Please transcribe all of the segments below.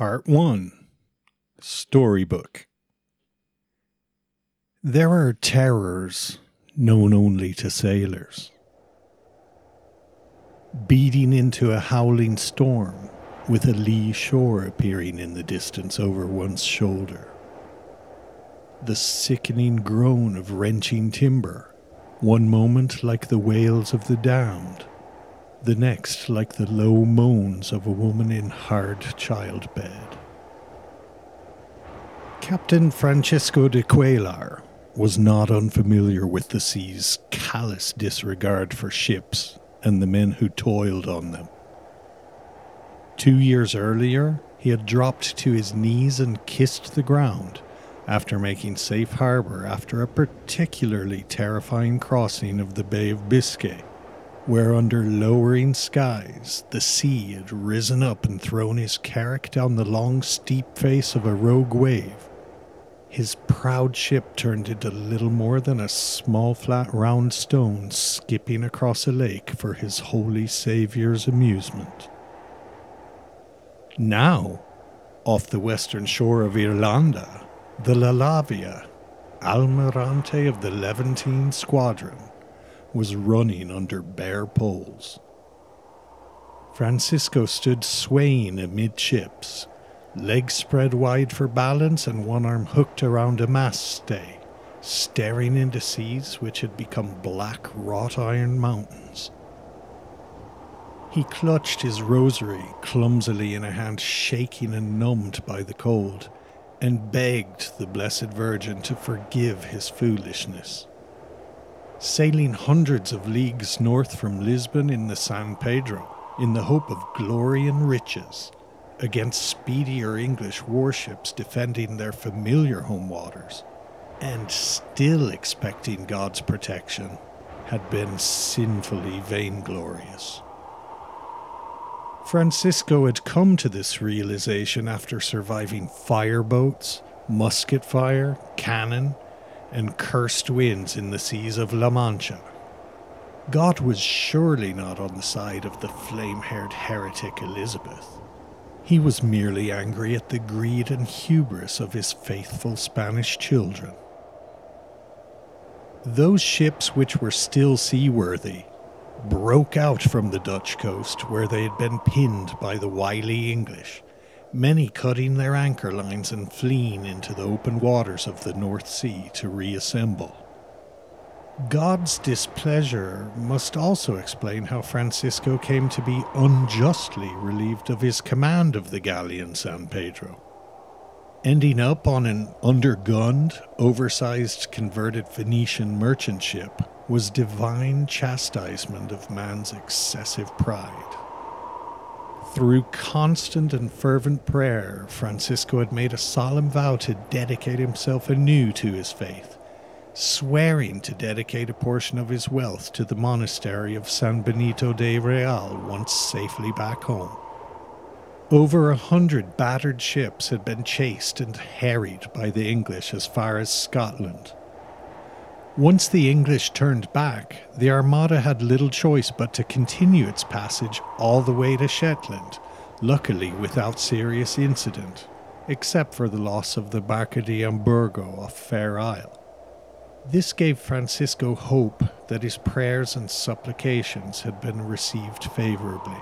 Part 1 Storybook There are terrors known only to sailors. Beating into a howling storm, with a lee shore appearing in the distance over one's shoulder. The sickening groan of wrenching timber, one moment like the wails of the damned, the next like the low moans of a woman in hard childbed. Captain Francisco de Cuellar was not unfamiliar with the sea's callous disregard for ships and the men who toiled on them. Two years earlier, he had dropped to his knees and kissed the ground after making safe harbor after a particularly terrifying crossing of the Bay of Biscay, where under lowering skies the sea had risen up and thrown his carrack down the long steep face of a rogue wave. His proud ship turned into little more than a small flat round stone skipping across a lake for his holy Saviour's amusement. Now, off the western shore of Irlanda, the La Lavia, Almirante of the Levantine Squadron, was running under bare poles. Francisco stood swaying amidships, legs spread wide for balance and one arm hooked around a mast stay, staring into seas which had become black wrought iron mountains. He clutched his rosary clumsily in a hand shaking and numbed by the cold, and begged the Blessed Virgin to forgive his foolishness. Sailing hundreds of leagues north from Lisbon in the San Pedro, in the hope of glory and riches, against speedier English warships defending their familiar home waters, and still expecting God's protection, had been sinfully vainglorious. Francisco had come to this realization after surviving fireboats, musket fire, cannon, and cursed winds in the seas of La Mancha. God was surely not on the side of the flame haired heretic Elizabeth. He was merely angry at the greed and hubris of his faithful Spanish children. Those ships which were still seaworthy broke out from the Dutch coast where they had been pinned by the wily English, many cutting their anchor lines and fleeing into the open waters of the North Sea to reassemble. God's displeasure must also explain how Francisco came to be unjustly relieved of his command of the galleon San Pedro ending up on an undergunned, oversized converted Venetian merchant ship was divine chastisement of man's excessive pride. Through constant and fervent prayer, Francisco had made a solemn vow to dedicate himself anew to his faith, swearing to dedicate a portion of his wealth to the monastery of San Benito de Real once safely back home. Over a hundred battered ships had been chased and harried by the English as far as Scotland. Once the English turned back, the Armada had little choice but to continue its passage all the way to Shetland, luckily without serious incident, except for the loss of the Barca de Amburgo off Fair Isle. This gave Francisco hope that his prayers and supplications had been received favourably.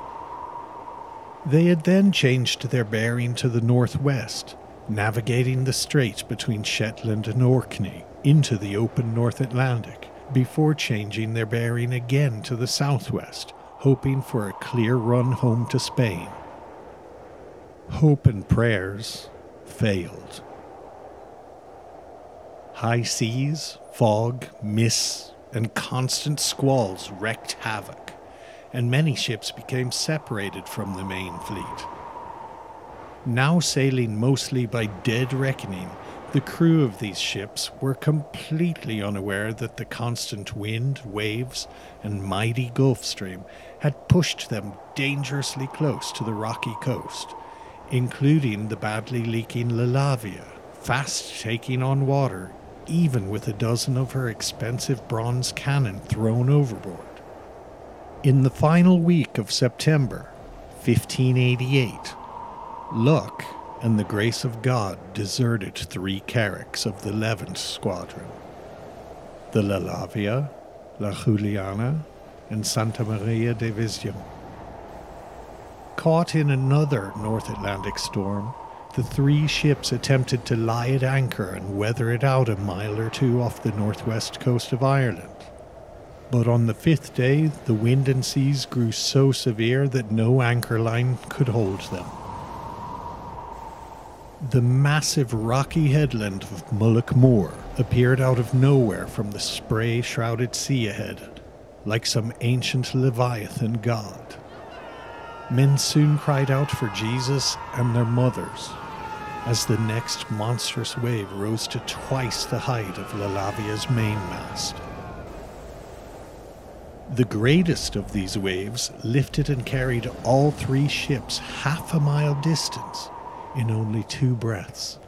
They had then changed their bearing to the northwest, navigating the strait between Shetland and Orkney into the open North Atlantic, before changing their bearing again to the southwest, hoping for a clear run home to Spain. Hope and prayers failed. High seas, fog, mists, and constant squalls wreaked havoc and many ships became separated from the main fleet. Now sailing mostly by dead reckoning, the crew of these ships were completely unaware that the constant wind, waves, and mighty Gulf Stream had pushed them dangerously close to the rocky coast, including the badly leaking La Lavia, fast taking on water, even with a dozen of her expensive bronze cannon thrown overboard. In the final week of September 1588, luck and the grace of God deserted three carracks of the Levant squadron the La Lavia, La Juliana, and Santa Maria de Vision. Caught in another North Atlantic storm, the three ships attempted to lie at anchor and weather it out a mile or two off the northwest coast of Ireland. But on the fifth day, the wind and seas grew so severe that no anchor line could hold them. The massive rocky headland of Mullaghmore appeared out of nowhere from the spray shrouded sea ahead, like some ancient Leviathan god. Men soon cried out for Jesus and their mothers, as the next monstrous wave rose to twice the height of La Lavia's mainmast. The greatest of these waves lifted and carried all three ships half a mile distance in only two breaths,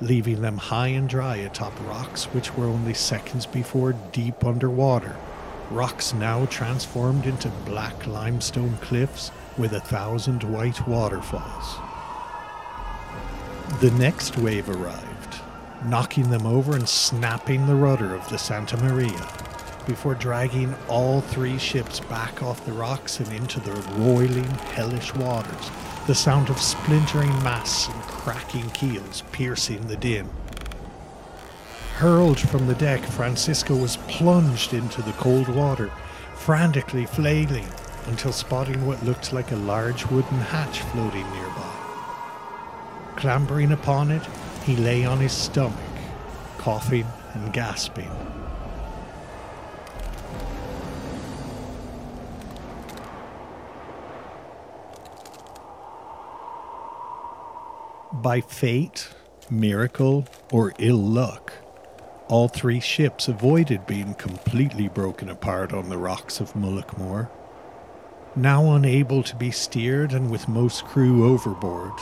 leaving them high and dry atop rocks which were only seconds before deep underwater, rocks now transformed into black limestone cliffs with a thousand white waterfalls. The next wave arrived, knocking them over and snapping the rudder of the Santa Maria before dragging all three ships back off the rocks and into the roiling, hellish waters the sound of splintering masts and cracking keels piercing the din. Hurled from the deck, Francisco was plunged into the cold water, frantically flailing until spotting what looked like a large wooden hatch floating nearby. Clambering upon it, he lay on his stomach, coughing and gasping. By fate, miracle, or ill luck, all three ships avoided being completely broken apart on the rocks of Mullaghmore. Now unable to be steered and with most crew overboard,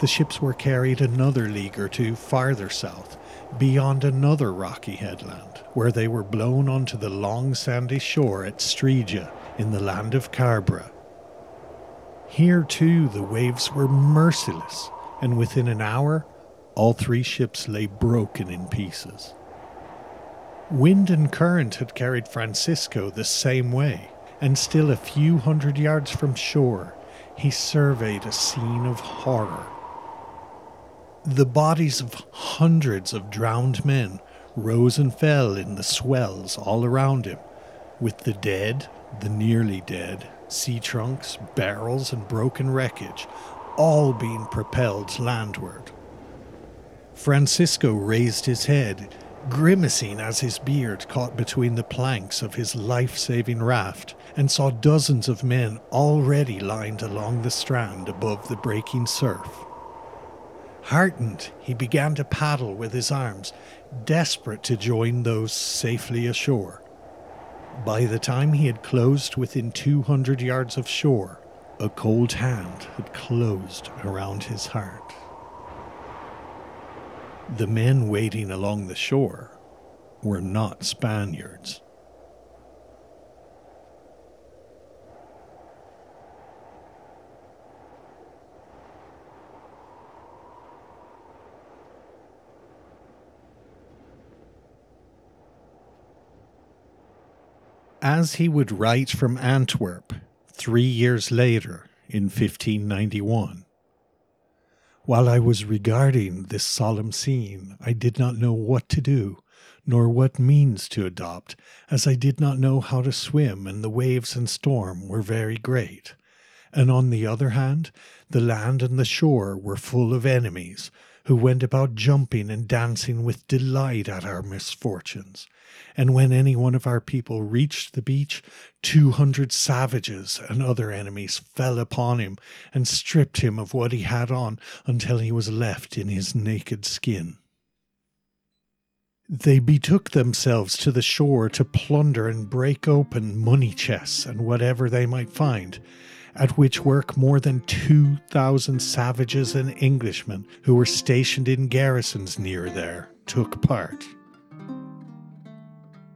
the ships were carried another league or two farther south, beyond another rocky headland, where they were blown onto the long sandy shore at Streedagh in the land of Carbra. Here too the waves were merciless, and within an hour, all three ships lay broken in pieces. Wind and current had carried Francisco the same way, and still a few hundred yards from shore, he surveyed a scene of horror. The bodies of hundreds of drowned men rose and fell in the swells all around him, with the dead, the nearly dead, sea trunks, barrels, and broken wreckage all being propelled landward. Francisco raised his head, grimacing as his beard caught between the planks of his life saving raft, and saw dozens of men already lined along the strand above the breaking surf. Heartened, he began to paddle with his arms, desperate to join those safely ashore. By the time he had closed within 200 yards of shore, a cold hand had closed around his heart. The men waiting along the shore were not Spaniards. As he would write from Antwerp three years later, in 1591. While I was regarding this solemn scene, I did not know what to do, nor what means to adopt, as I did not know how to swim, and the waves and storm were very great. And on the other hand, the land and the shore were full of enemies, who went about jumping and dancing with delight at our misfortunes, and when any one of our people reached the beach, two hundred savages and other enemies fell upon him and stripped him of what he had on until he was left in his naked skin. They betook themselves to the shore to plunder and break open money chests and whatever they might find, at which work more than 2,000 savages and Englishmen who were stationed in garrisons near there took part.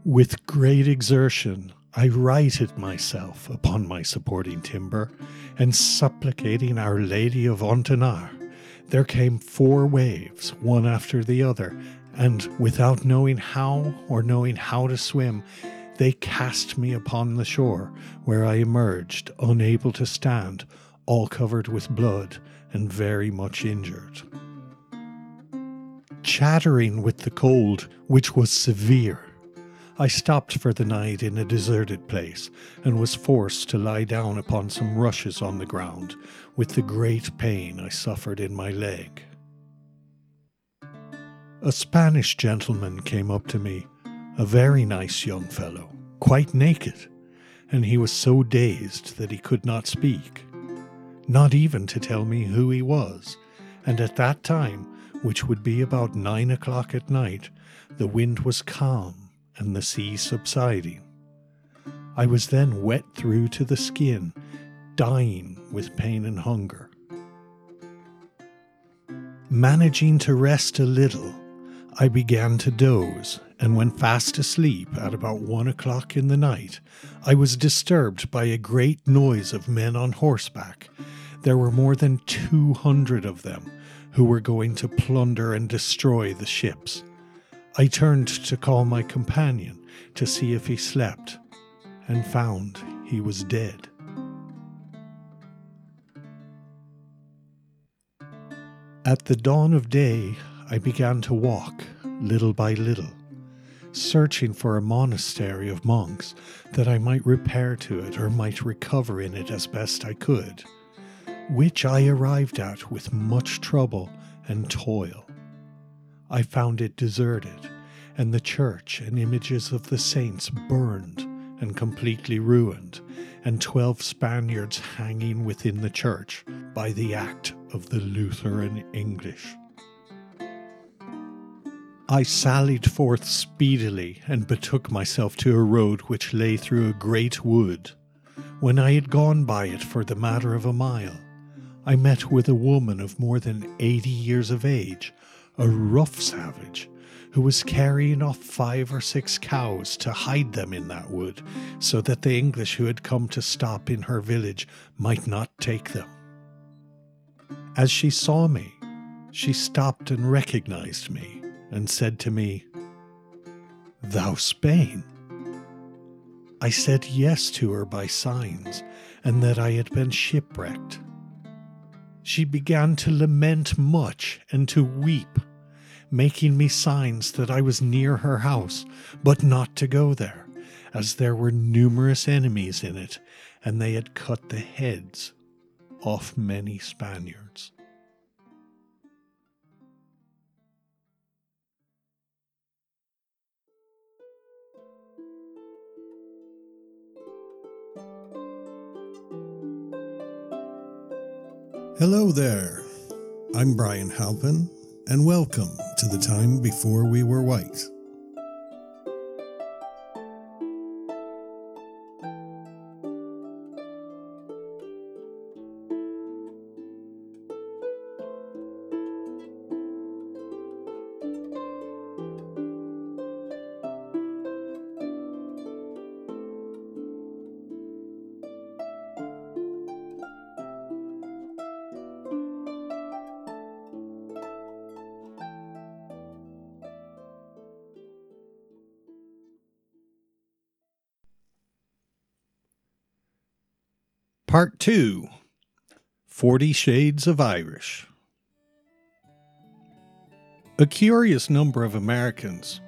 With great exertion, I righted myself upon my supporting timber, and supplicating Our Lady of Ontenar There came four waves, one after the other, and without knowing how or knowing how to swim, they cast me upon the shore, where I emerged, unable to stand, all covered with blood and very much injured. Chattering with the cold, which was severe, I stopped for the night in a deserted place and was forced to lie down upon some rushes on the ground with the great pain I suffered in my leg. A Spanish gentleman came up to me, a very nice young fellow, quite naked, and he was so dazed that he could not speak, not even to tell me who he was, and at that time, which would be about nine o'clock at night, the wind was calm and the sea subsiding. I was then wet through to the skin, dying with pain and hunger. Managing to rest a little, I began to doze, and when fast asleep at about one o'clock in the night, I was disturbed by a great noise of men on horseback. There were more than two hundred of them who were going to plunder and destroy the ships. I turned to call my companion to see if he slept, and found he was dead. At the dawn of day, I began to walk, little by little, searching for a monastery of monks that I might repair to it or might recover in it as best I could, which I arrived at with much trouble and toil. I found it deserted, and the church and images of the saints burned and completely ruined, and twelve Spaniards hanging within the church by the act of the Lutheran English. I sallied forth speedily and betook myself to a road which lay through a great wood. When I had gone by it for the matter of a mile, I met with a woman of more than eighty years of age, a rough savage, who was carrying off five or six cows to hide them in that wood, so that the English who had come to stop in her village might not take them. As she saw me, she stopped and recognized me, and said to me, Thou Spain? I said yes to her by signs, and that I had been shipwrecked she began to lament much and to weep, making me signs that I was near her house, but not to go there, as there were numerous enemies in it, and they had cut the heads off many Spaniards. Hello there. I'm Brian Halpin, and welcome to the time before we were white. Part 2 Forty Shades of Irish. A curious number of Americans,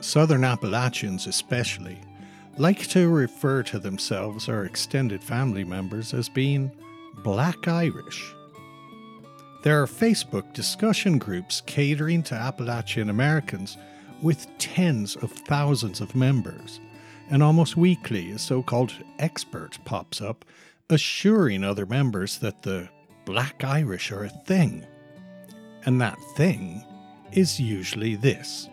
Southern Appalachians especially, like to refer to themselves or extended family members as being Black Irish. There are Facebook discussion groups catering to Appalachian Americans with tens of thousands of members, and almost weekly a so called expert pops up assuring other members that the Black Irish are a thing. And that thing is usually this.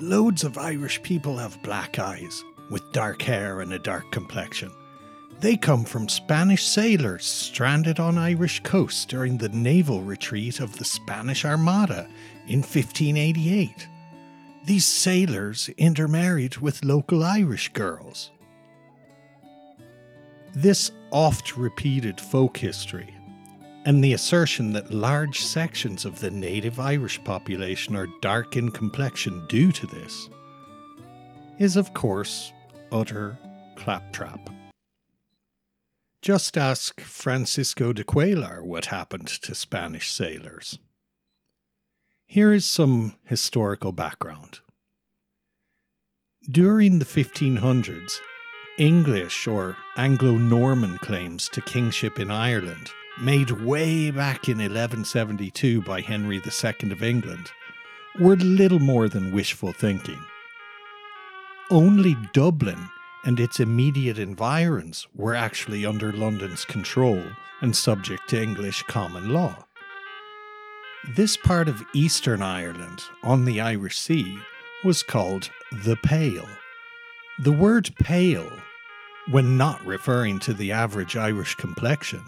Loads of Irish people have black eyes, with dark hair and a dark complexion. They come from Spanish sailors stranded on Irish coasts during the naval retreat of the Spanish Armada in 1588. These sailors intermarried with local Irish girls. This oft repeated folk history, and the assertion that large sections of the native Irish population are dark in complexion due to this is, of course, utter claptrap. Just ask Francisco de Cuellar what happened to Spanish sailors. Here is some historical background. During the 1500s, English or Anglo Norman claims to kingship in Ireland, made way back in 1172 by Henry II of England, were little more than wishful thinking. Only Dublin and its immediate environs were actually under London's control and subject to English common law. This part of Eastern Ireland, on the Irish Sea, was called the Pale. The word pale, when not referring to the average Irish complexion,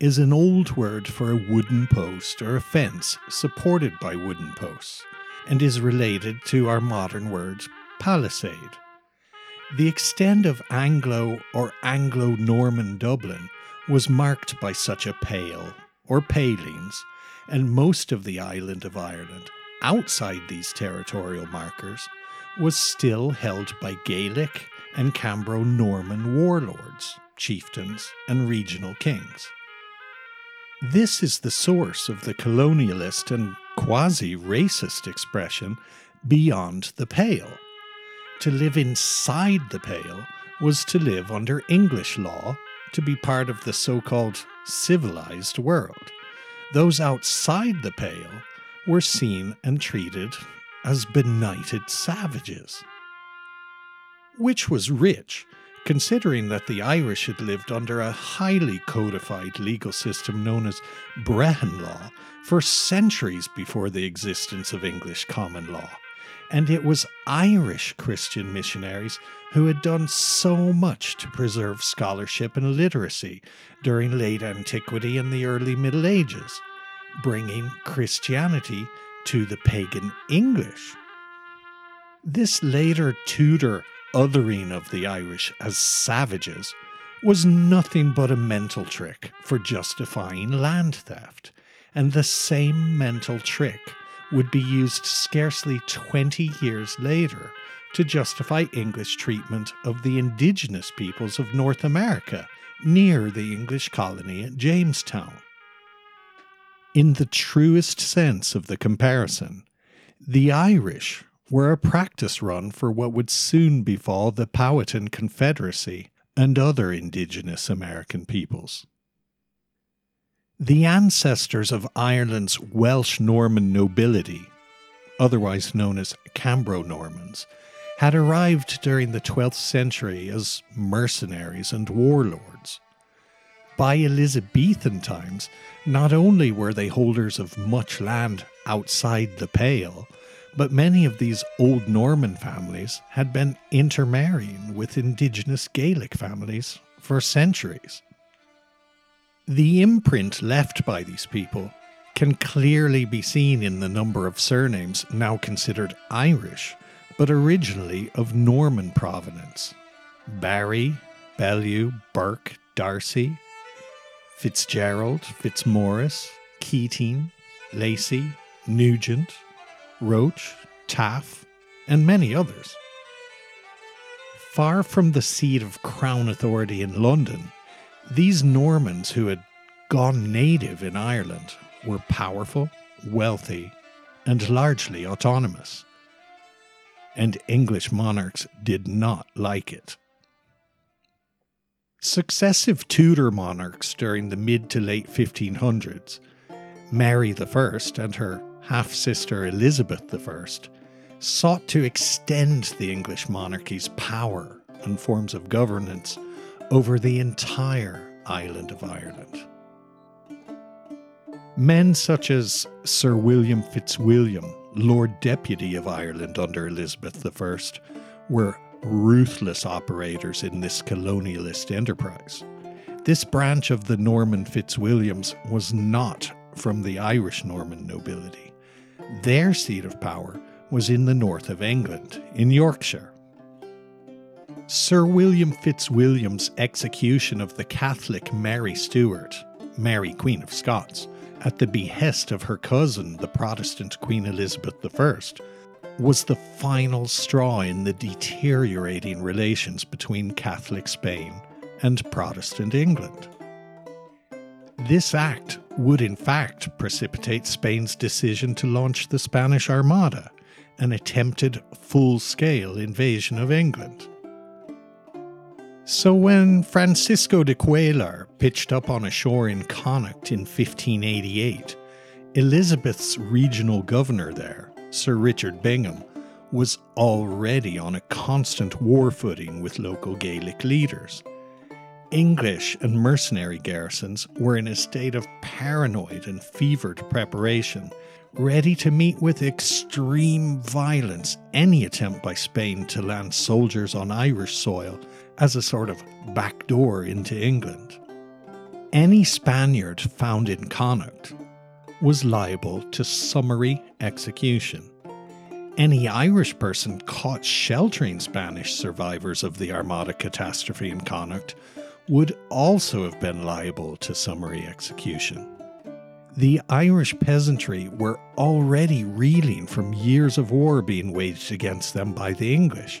is an old word for a wooden post or a fence supported by wooden posts, and is related to our modern word palisade. The extent of Anglo or Anglo Norman Dublin was marked by such a pale, or palings, and most of the island of Ireland, outside these territorial markers, was still held by Gaelic and Cambro Norman warlords, chieftains, and regional kings. This is the source of the colonialist and quasi racist expression beyond the pale to live inside the Pale was to live under English law, to be part of the so called civilized world. Those outside the Pale were seen and treated as benighted savages. Which was rich, considering that the Irish had lived under a highly codified legal system known as Brehon law for centuries before the existence of English common law and it was Irish Christian missionaries who had done so much to preserve scholarship and literacy during late antiquity and the early Middle Ages, bringing Christianity to the pagan English. This later Tudor othering of the Irish as savages was nothing but a mental trick for justifying land theft, and the same mental trick would be used scarcely 20 years later to justify English treatment of the indigenous peoples of North America near the English colony at Jamestown. In the truest sense of the comparison, the Irish were a practice run for what would soon befall the Powhatan Confederacy and other indigenous American peoples. The ancestors of Ireland's Welsh Norman nobility, otherwise known as Cambro Normans, had arrived during the 12th century as mercenaries and warlords. By Elizabethan times, not only were they holders of much land outside the Pale, but many of these old Norman families had been intermarrying with indigenous Gaelic families for centuries. The imprint left by these people can clearly be seen in the number of surnames now considered Irish, but originally of Norman provenance Barry, Bellew, Burke, Darcy, Fitzgerald, Fitzmaurice, Keating, Lacey, Nugent, Roche, Taaffe, and many others. Far from the seat of Crown authority in London, these Normans who had gone native in Ireland were powerful, wealthy, and largely autonomous. And English monarchs did not like it. Successive Tudor monarchs during the mid to late 1500s, Mary I and her half sister Elizabeth I, sought to extend the English monarchy's power and forms of governance over the entire island of Ireland. Men such as Sir William Fitzwilliam, Lord Deputy of Ireland under Elizabeth I, were ruthless operators in this colonialist enterprise. This branch of the Norman Fitzwilliams was not from the Irish Norman nobility. Their seat of power was in the north of England, in Yorkshire. Sir William Fitzwilliam's execution of the Catholic Mary Stuart, Mary, Queen of Scots, at the behest of her cousin, the Protestant Queen Elizabeth I, was the final straw in the deteriorating relations between Catholic Spain and Protestant England. This act would, in fact, precipitate Spain's decision to launch the Spanish Armada, an attempted full scale invasion of England. So, when Francisco de Cuellar pitched up on a shore in Connacht in 1588, Elizabeth's regional governor there, Sir Richard Bingham, was already on a constant war footing with local Gaelic leaders. English and mercenary garrisons were in a state of paranoid and fevered preparation, ready to meet with extreme violence any attempt by Spain to land soldiers on Irish soil as a sort of backdoor into England. Any Spaniard found in Connacht was liable to summary execution. Any Irish person caught sheltering Spanish survivors of the Armada catastrophe in Connacht would also have been liable to summary execution. The Irish peasantry were already reeling from years of war being waged against them by the English.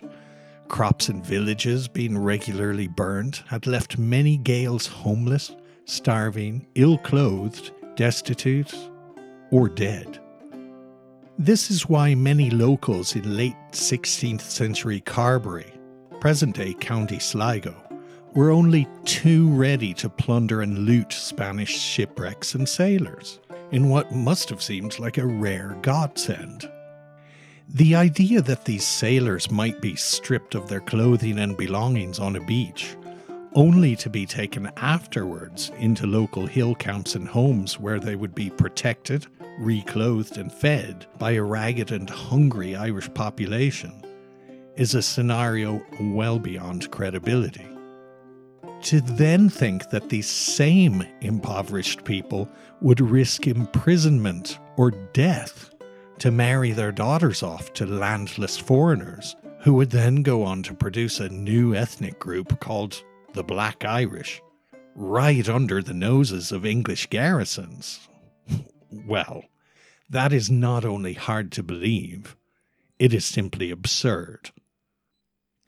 Crops and villages being regularly burned had left many Gaels homeless, starving, ill clothed, destitute, or dead. This is why many locals in late 16th century Carbery, present day County Sligo, were only too ready to plunder and loot Spanish shipwrecks and sailors, in what must have seemed like a rare godsend. The idea that these sailors might be stripped of their clothing and belongings on a beach, only to be taken afterwards into local hill camps and homes where they would be protected, reclothed, and fed by a ragged and hungry Irish population, is a scenario well beyond credibility to then think that these same impoverished people would risk imprisonment or death to marry their daughters off to landless foreigners, who would then go on to produce a new ethnic group called the Black Irish, right under the noses of English garrisons. well, that is not only hard to believe, it is simply absurd.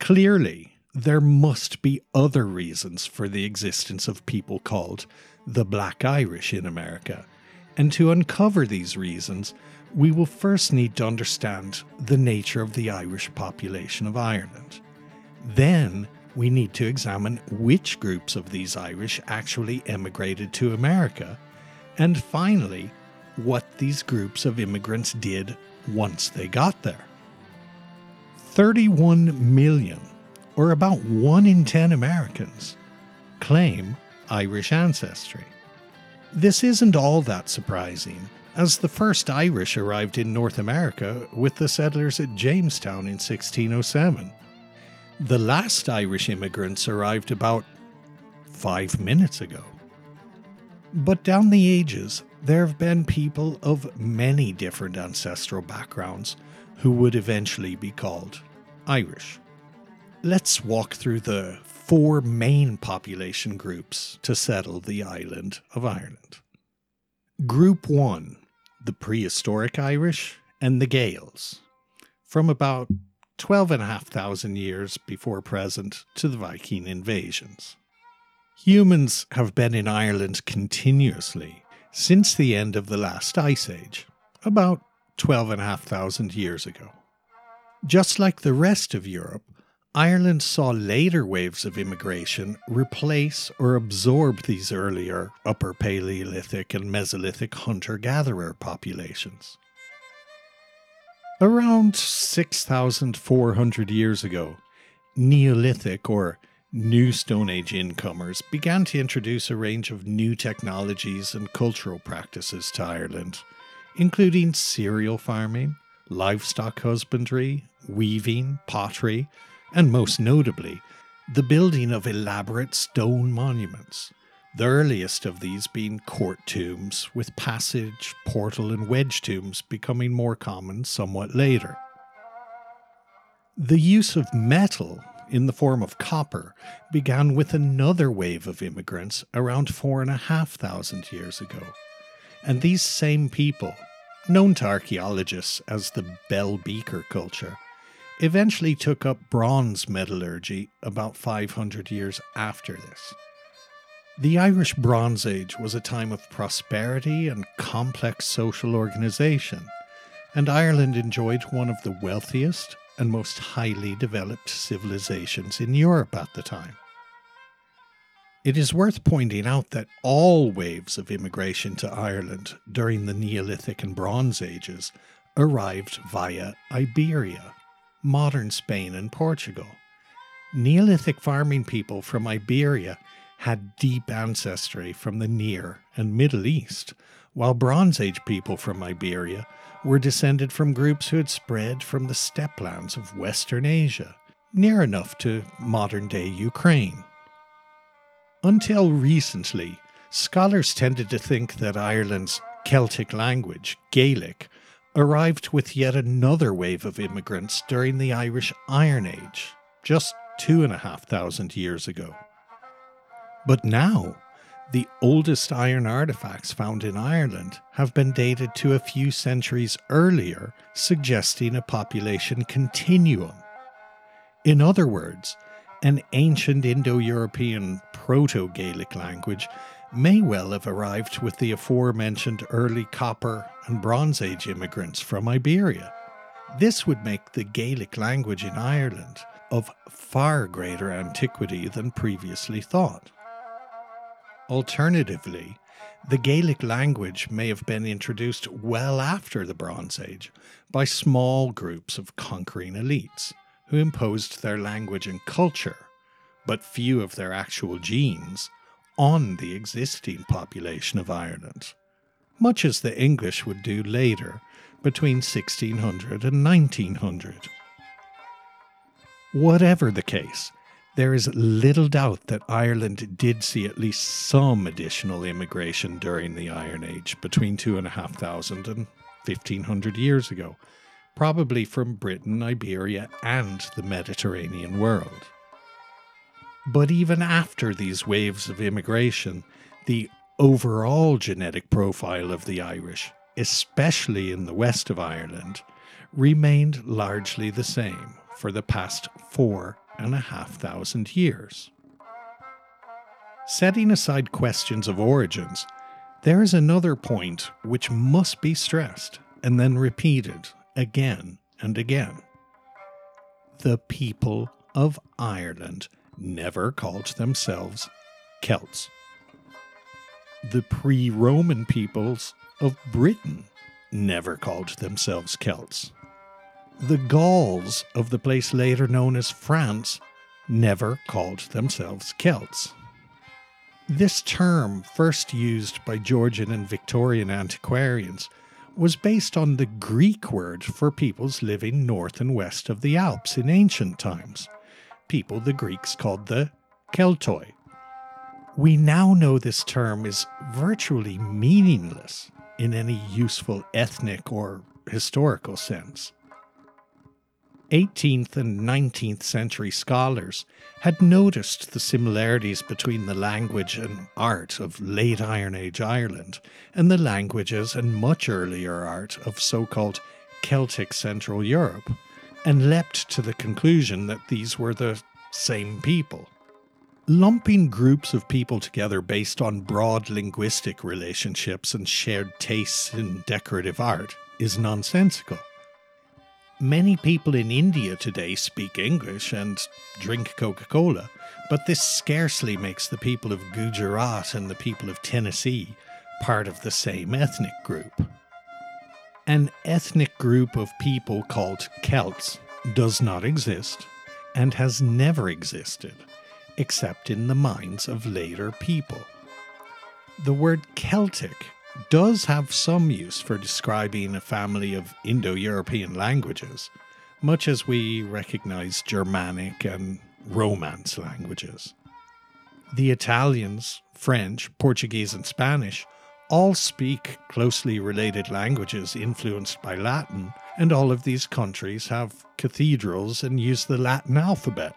Clearly, there must be other reasons for the existence of people called the Black Irish in America. And to uncover these reasons, we will first need to understand the nature of the Irish population of Ireland. Then we need to examine which groups of these Irish actually emigrated to America. And finally, what these groups of immigrants did once they got there. 31 million or about 1 in 10 Americans, claim Irish ancestry. This isn't all that surprising, as the first Irish arrived in North America with the settlers at Jamestown in 1607. The last Irish immigrants arrived about five minutes ago. But down the ages, there have been people of many different ancestral backgrounds who would eventually be called Irish. Let's walk through the four main population groups to settle the island of Ireland. Group 1 the prehistoric Irish and the Gaels, from about 12,500 years before present to the Viking invasions. Humans have been in Ireland continuously since the end of the last ice age, about 12,500 years ago. Just like the rest of Europe, Ireland saw later waves of immigration replace or absorb these earlier Upper Paleolithic and Mesolithic hunter gatherer populations. Around 6,400 years ago, Neolithic or New Stone Age incomers began to introduce a range of new technologies and cultural practices to Ireland, including cereal farming, livestock husbandry, weaving, pottery, and most notably, the building of elaborate stone monuments, the earliest of these being court tombs, with passage, portal, and wedge tombs becoming more common somewhat later. The use of metal in the form of copper, began with another wave of immigrants around four and a half thousand years ago. And these same people, known to archaeologists as the bell beaker culture, eventually took up bronze metallurgy about 500 years after this. The Irish Bronze Age was a time of prosperity and complex social organisation, and Ireland enjoyed one of the wealthiest and most highly developed civilizations in Europe at the time. It is worth pointing out that all waves of immigration to Ireland during the Neolithic and Bronze Ages arrived via Iberia, modern Spain and Portugal. Neolithic farming people from Iberia had deep ancestry from the Near and Middle East, while Bronze Age people from Iberia were descended from groups who had spread from the steppe lands of Western Asia, near enough to modern day Ukraine. Until recently, scholars tended to think that Ireland's Celtic language, Gaelic, arrived with yet another wave of immigrants during the Irish Iron Age, just two and a half thousand years ago. But now, the oldest iron artifacts found in Ireland have been dated to a few centuries earlier, suggesting a population continuum. In other words, an ancient Indo European Proto Gaelic language may well have arrived with the aforementioned early Copper and Bronze Age immigrants from Iberia. This would make the Gaelic language in Ireland of far greater antiquity than previously thought. Alternatively, the Gaelic language may have been introduced well after the Bronze Age by small groups of conquering elites who imposed their language and culture, but few of their actual genes, on the existing population of Ireland, much as the English would do later between 1600 and 1900. Whatever the case, there is little doubt that Ireland did see at least some additional immigration during the Iron Age between 2,500 and 1,500 years ago, probably from Britain, Iberia, and the Mediterranean world. But even after these waves of immigration, the overall genetic profile of the Irish, especially in the west of Ireland, remained largely the same for the past four and a half thousand years. Setting aside questions of origins, there is another point which must be stressed and then repeated again and again. The people of Ireland never called themselves Celts. The pre Roman peoples of Britain never called themselves Celts. The Gauls of the place later known as France never called themselves Celts. This term, first used by Georgian and Victorian antiquarians, was based on the Greek word for peoples living north and west of the Alps in ancient times, people the Greeks called the Keltoi. We now know this term is virtually meaningless in any useful ethnic or historical sense. 18th and 19th century scholars had noticed the similarities between the language and art of late Iron Age Ireland and the languages and much earlier art of so called Celtic Central Europe, and leapt to the conclusion that these were the same people. Lumping groups of people together based on broad linguistic relationships and shared tastes in decorative art is nonsensical. Many people in India today speak English and drink Coca Cola, but this scarcely makes the people of Gujarat and the people of Tennessee part of the same ethnic group. An ethnic group of people called Celts does not exist and has never existed, except in the minds of later people. The word Celtic does have some use for describing a family of Indo European languages, much as we recognize Germanic and Romance languages. The Italians, French, Portuguese, and Spanish all speak closely related languages influenced by Latin, and all of these countries have cathedrals and use the Latin alphabet,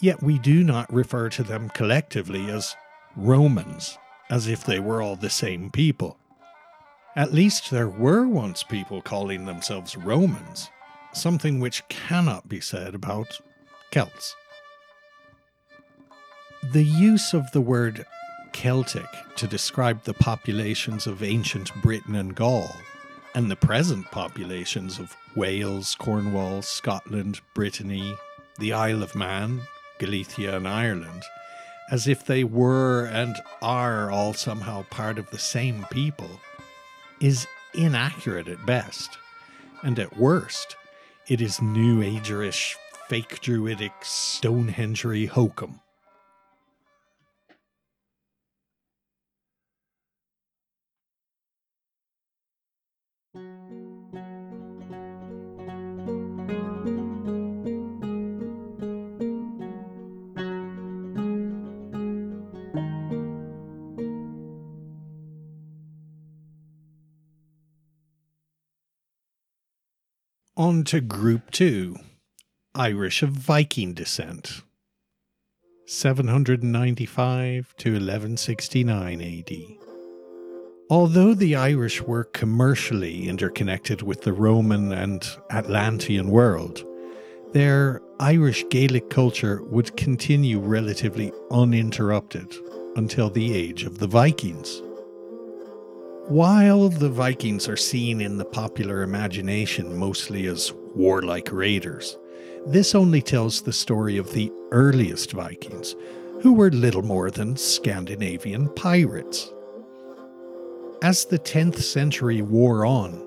Yet we do not refer to them collectively as Romans, as if they were all the same people. At least there were once people calling themselves Romans, something which cannot be said about Celts. The use of the word Celtic to describe the populations of ancient Britain and Gaul, and the present populations of Wales, Cornwall, Scotland, Brittany, the Isle of Man, Galicia, and Ireland, as if they were and are all somehow part of the same people, is inaccurate at best, and at worst, it is New Agerish, fake druidic, Stonehengery hokum. On to Group 2 Irish of Viking descent. 795 to 1169 AD. Although the Irish were commercially interconnected with the Roman and Atlantean world, their Irish Gaelic culture would continue relatively uninterrupted until the age of the Vikings. While the Vikings are seen in the popular imagination mostly as warlike raiders, this only tells the story of the earliest Vikings, who were little more than Scandinavian pirates. As the 10th century wore on,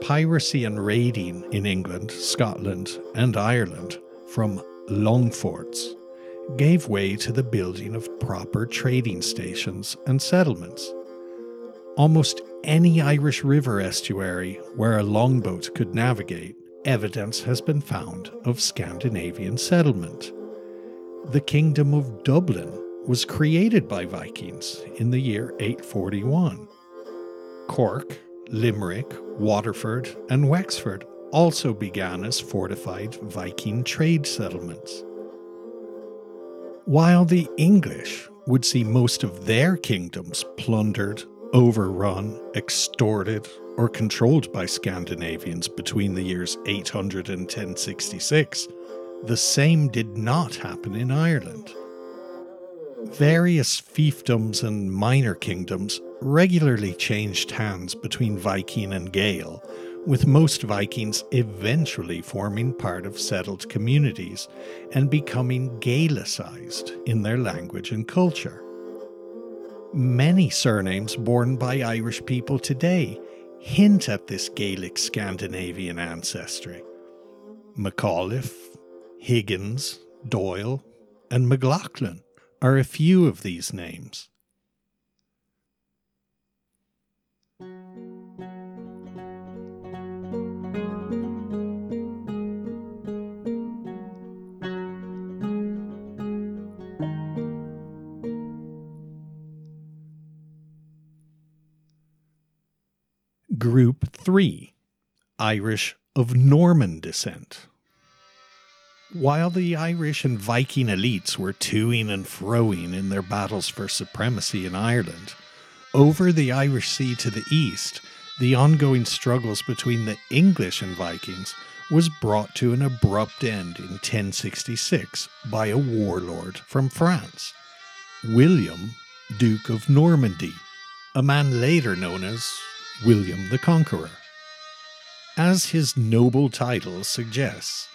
piracy and raiding in England, Scotland, and Ireland from longphorts gave way to the building of proper trading stations and settlements almost any Irish river estuary where a longboat could navigate, evidence has been found of Scandinavian settlement. The Kingdom of Dublin was created by Vikings in the year 841. Cork, Limerick, Waterford, and Wexford also began as fortified Viking trade settlements. While the English would see most of their kingdoms plundered overrun, extorted, or controlled by Scandinavians between the years 800 and 1066, the same did not happen in Ireland. Various fiefdoms and minor kingdoms regularly changed hands between Viking and Gael, with most Vikings eventually forming part of settled communities and becoming Gaelicized in their language and culture. Many surnames borne by Irish people today hint at this Gaelic Scandinavian ancestry. McAuliffe, Higgins, Doyle, and McLaughlin are a few of these names. Group 3 Irish of Norman descent. While the Irish and Viking elites were toing and froing in their battles for supremacy in Ireland, over the Irish Sea to the east, the ongoing struggles between the English and Vikings was brought to an abrupt end in 1066 by a warlord from France, William, Duke of Normandy, a man later known as William the Conqueror. As his noble title suggests,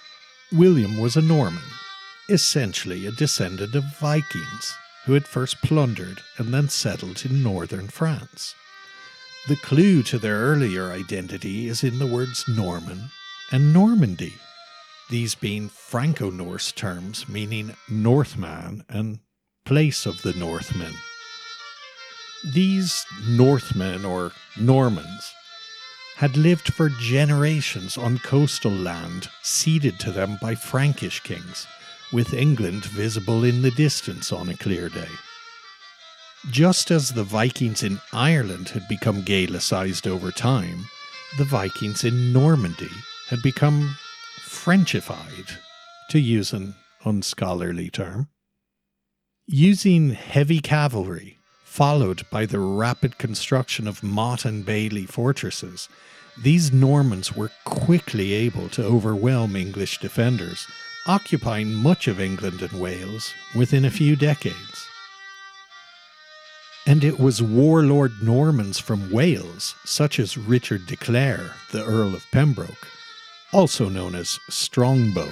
William was a Norman, essentially a descendant of Vikings who had first plundered and then settled in northern France. The clue to their earlier identity is in the words Norman and Normandy, these being Franco Norse terms meaning Northman and place of the Northmen. These Northmen or Normans had lived for generations on coastal land ceded to them by Frankish kings, with England visible in the distance on a clear day. Just as the Vikings in Ireland had become Gaelicized over time, the Vikings in Normandy had become Frenchified, to use an unscholarly term. Using heavy cavalry, followed by the rapid construction of motte and bailey fortresses, these Normans were quickly able to overwhelm English defenders, occupying much of England and Wales within a few decades. And it was warlord Normans from Wales, such as Richard de Clare, the Earl of Pembroke, also known as Strongbow,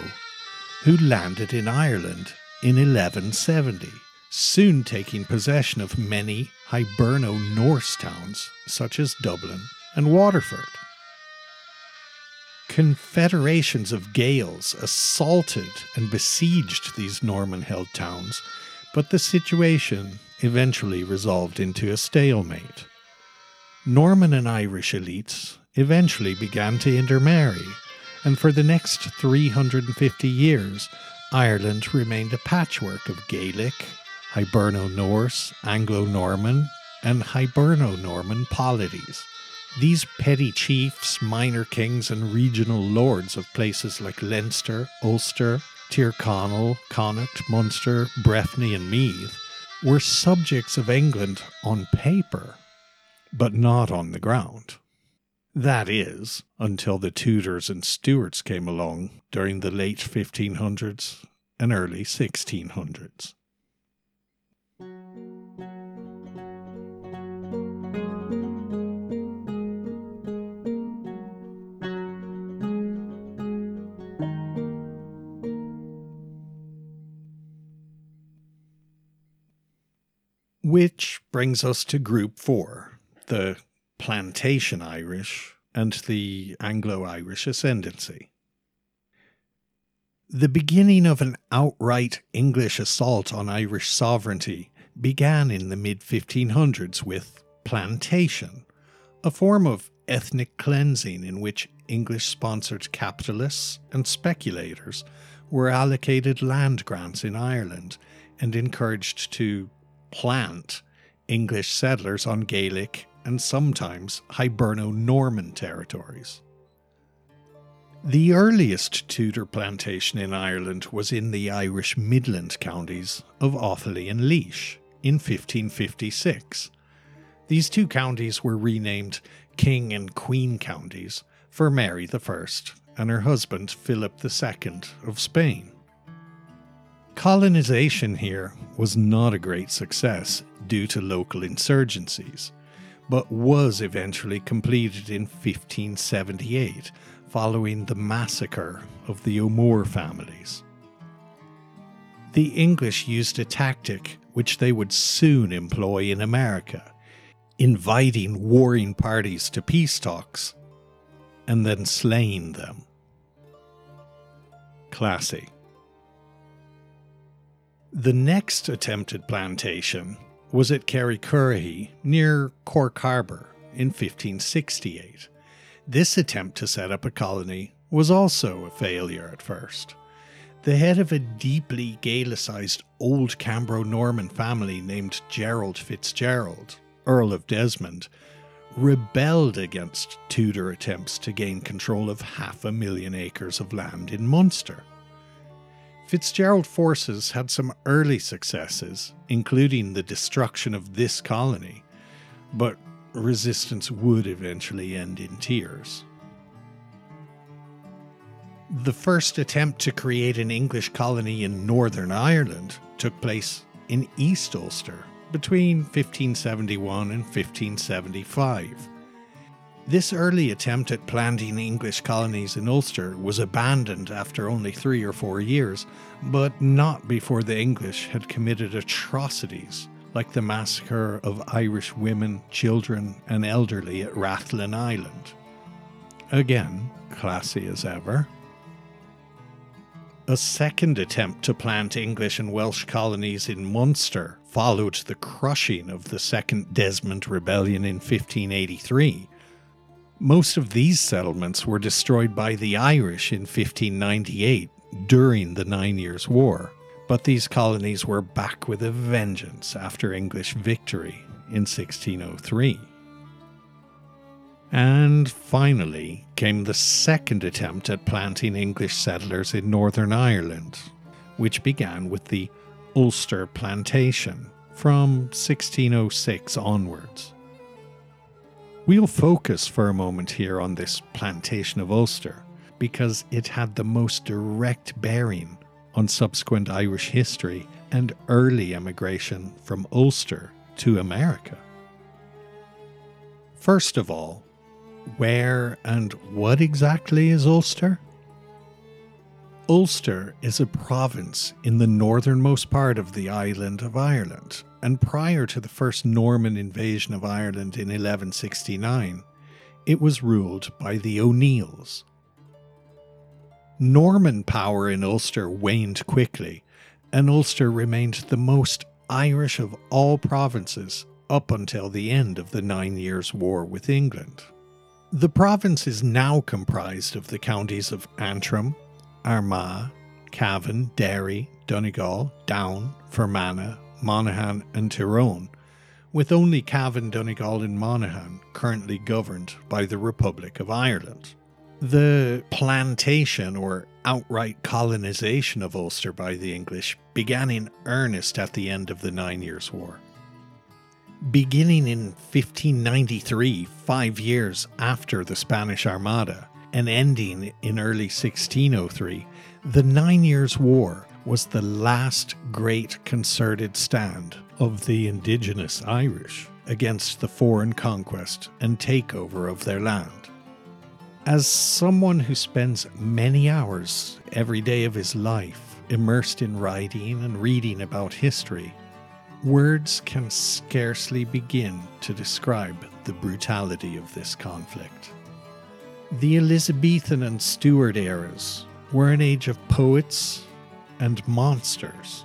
who landed in Ireland in 1170, soon taking possession of many Hiberno Norse towns such as Dublin and Waterford. Confederations of Gaels assaulted and besieged these Norman held towns, but the situation eventually resolved into a stalemate. Norman and Irish elites eventually began to intermarry, and for the next 350 years, Ireland remained a patchwork of Gaelic, Hiberno Norse, Anglo Norman, and Hiberno Norman polities. These petty chiefs, minor kings, and regional lords of places like Leinster, Ulster, Tyrconnell, Connacht, Munster, Breffni, and Meath were subjects of England on paper, but not on the ground. That is, until the Tudors and Stuarts came along during the late 1500s and early 1600s. Which brings us to group four the plantation Irish and the Anglo Irish ascendancy. The beginning of an outright English assault on Irish sovereignty began in the mid 1500s with plantation, a form of ethnic cleansing in which English sponsored capitalists and speculators were allocated land grants in Ireland and encouraged to plant English settlers on Gaelic and sometimes Hiberno Norman territories. The earliest Tudor plantation in Ireland was in the Irish Midland counties of Offaly and Laois in 1556. These two counties were renamed King and Queen counties for Mary I and her husband Philip II of Spain. Colonization here was not a great success due to local insurgencies, but was eventually completed in 1578 following the massacre of the O'Moore families. The English used a tactic which they would soon employ in America, inviting warring parties to peace talks and then slaying them. Classy. The next attempted plantation was at Kerrycurrahy near Cork Harbour in 1568. This attempt to set up a colony was also a failure at first. The head of a deeply Gaelicized old Cambro Norman family named Gerald Fitzgerald, Earl of Desmond, rebelled against Tudor attempts to gain control of half a million acres of land in Munster. Fitzgerald forces had some early successes, including the destruction of this colony, but resistance would eventually end in tears. The first attempt to create an English colony in Northern Ireland took place in East Ulster between 1571 and 1575. This early attempt at planting English colonies in Ulster was abandoned after only three or four years, but not before the English had committed atrocities like the massacre of Irish women, children, and elderly at Rathlin Island. Again, classy as ever. A second attempt to plant English and Welsh colonies in Munster followed the crushing of the Second Desmond Rebellion in 1583 most of these settlements were destroyed by the Irish in 1598 during the Nine Years' War, but these colonies were back with a vengeance after English victory in 1603. And finally came the second attempt at planting English settlers in Northern Ireland, which began with the Ulster Plantation from 1606 onwards. We'll focus for a moment here on this plantation of Ulster because it had the most direct bearing on subsequent Irish history and early emigration from Ulster to America. First of all, where and what exactly is Ulster? Ulster is a province in the northernmost part of the island of Ireland, and prior to the first Norman invasion of Ireland in 1169, it was ruled by the O'Neills. Norman power in Ulster waned quickly, and Ulster remained the most Irish of all provinces up until the end of the Nine Years' War with England. The province is now comprised of the counties of Antrim, Armagh, Cavan, Derry, Donegal, Down, Fermanagh, Monaghan, and Tyrone, with only Cavan, Donegal, and Monaghan currently governed by the Republic of Ireland. The plantation or outright colonisation of Ulster by the English began in earnest at the end of the Nine Years' War. Beginning in 1593, five years after the Spanish Armada, and ending in early 1603, the Nine Years' War was the last great concerted stand of the indigenous Irish against the foreign conquest and takeover of their land. As someone who spends many hours every day of his life immersed in writing and reading about history, words can scarcely begin to describe the brutality of this conflict. The Elizabethan and Stuart eras were an age of poets and monsters.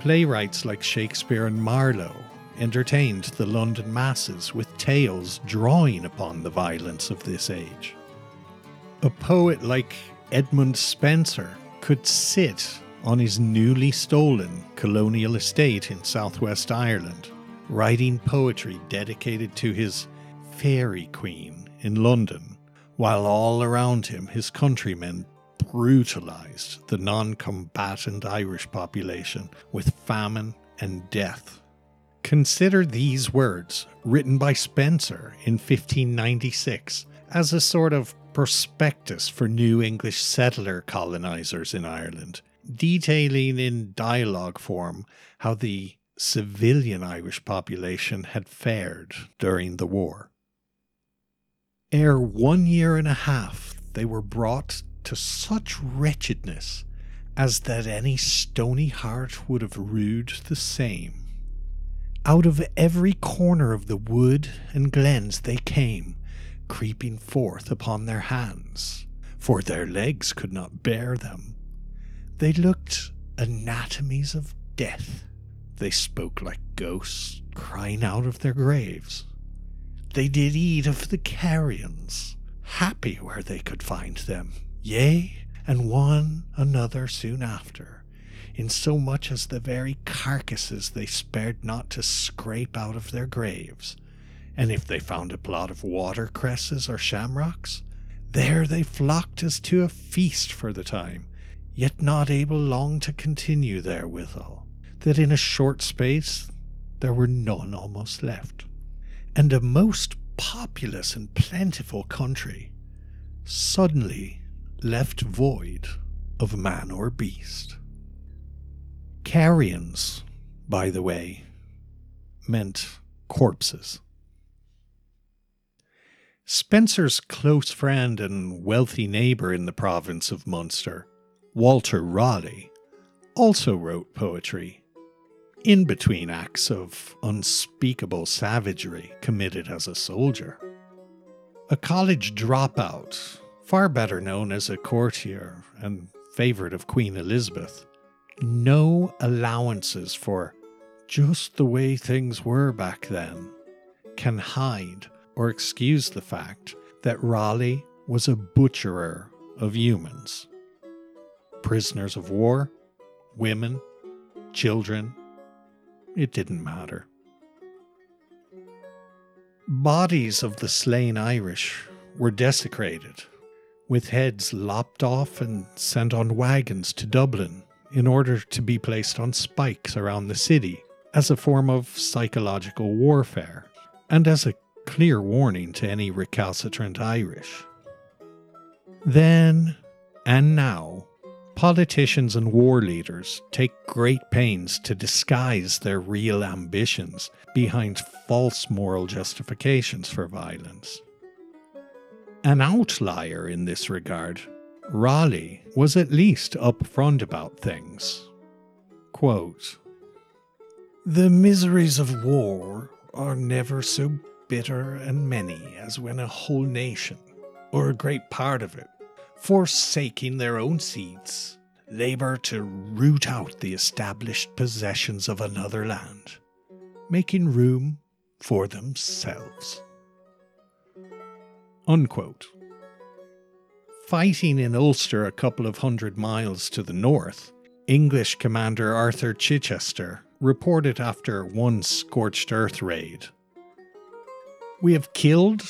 Playwrights like Shakespeare and Marlowe entertained the London masses with tales drawing upon the violence of this age. A poet like Edmund Spenser could sit on his newly stolen colonial estate in southwest Ireland, writing poetry dedicated to his fairy queen in London while all around him his countrymen brutalized the non combatant Irish population with famine and death. Consider these words, written by Spenser in 1596, as a sort of prospectus for new English settler colonizers in Ireland, detailing in dialogue form how the civilian Irish population had fared during the war. Ere one year and a half, they were brought to such wretchedness as that any stony heart would have rued the same. Out of every corner of the wood and glens they came, creeping forth upon their hands, for their legs could not bear them. They looked anatomies of death. They spoke like ghosts crying out of their graves. They did eat of the carrions, happy where they could find them, yea, and one another soon after, in so much as the very carcasses they spared not to scrape out of their graves. And if they found a plot of watercresses or shamrocks, there they flocked as to a feast for the time, yet not able long to continue therewithal, that in a short space there were none almost left and a most populous and plentiful country suddenly left void of man or beast. Carrions, by the way, meant corpses. Spenser's close friend and wealthy neighbour in the province of Munster, Walter Raleigh, also wrote poetry in between acts of unspeakable savagery committed as a soldier. A college dropout, far better known as a courtier and favourite of Queen Elizabeth, no allowances for just the way things were back then can hide or excuse the fact that Raleigh was a butcherer of humans. Prisoners of war, women, children, it didn't matter. Bodies of the slain Irish were desecrated, with heads lopped off and sent on wagons to Dublin in order to be placed on spikes around the city as a form of psychological warfare and as a clear warning to any recalcitrant Irish. Then and now, politicians and war leaders take great pains to disguise their real ambitions behind false moral justifications for violence. An outlier in this regard, Raleigh was at least upfront about things. Quote, the miseries of war are never so bitter and many as when a whole nation, or a great part of it, forsaking their own seeds, labour to root out the established possessions of another land, making room for themselves. Unquote. Fighting in Ulster a couple of hundred miles to the north, English commander Arthur Chichester reported after one scorched earth raid. We have killed,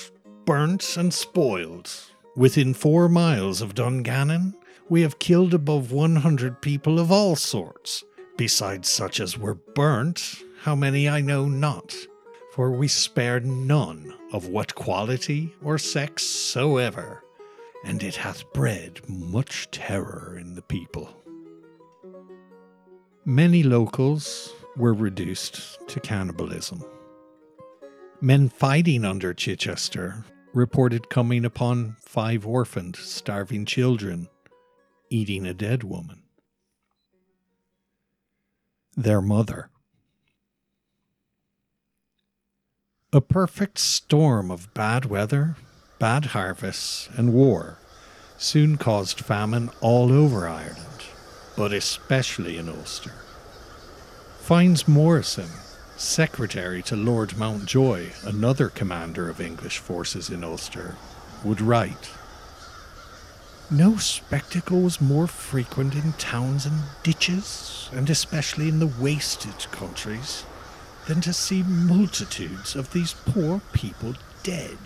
burnt, and spoiled. Within four miles of Dungannon, we have killed above 100 people of all sorts, besides such as were burnt, how many I know not, for we spared none of what quality or sex soever, and it hath bred much terror in the people. Many locals were reduced to cannibalism. Men fighting under Chichester reported coming upon five orphaned, starving children eating a dead woman. Their mother. A perfect storm of bad weather, bad harvests, and war soon caused famine all over Ireland, but especially in Ulster. Fynes Moryson, secretary to Lord Mountjoy, another commander of English forces in Ulster, would write No spectacle was more frequent in towns and ditches, and especially in the wasted countries, than to see multitudes of these poor people dead,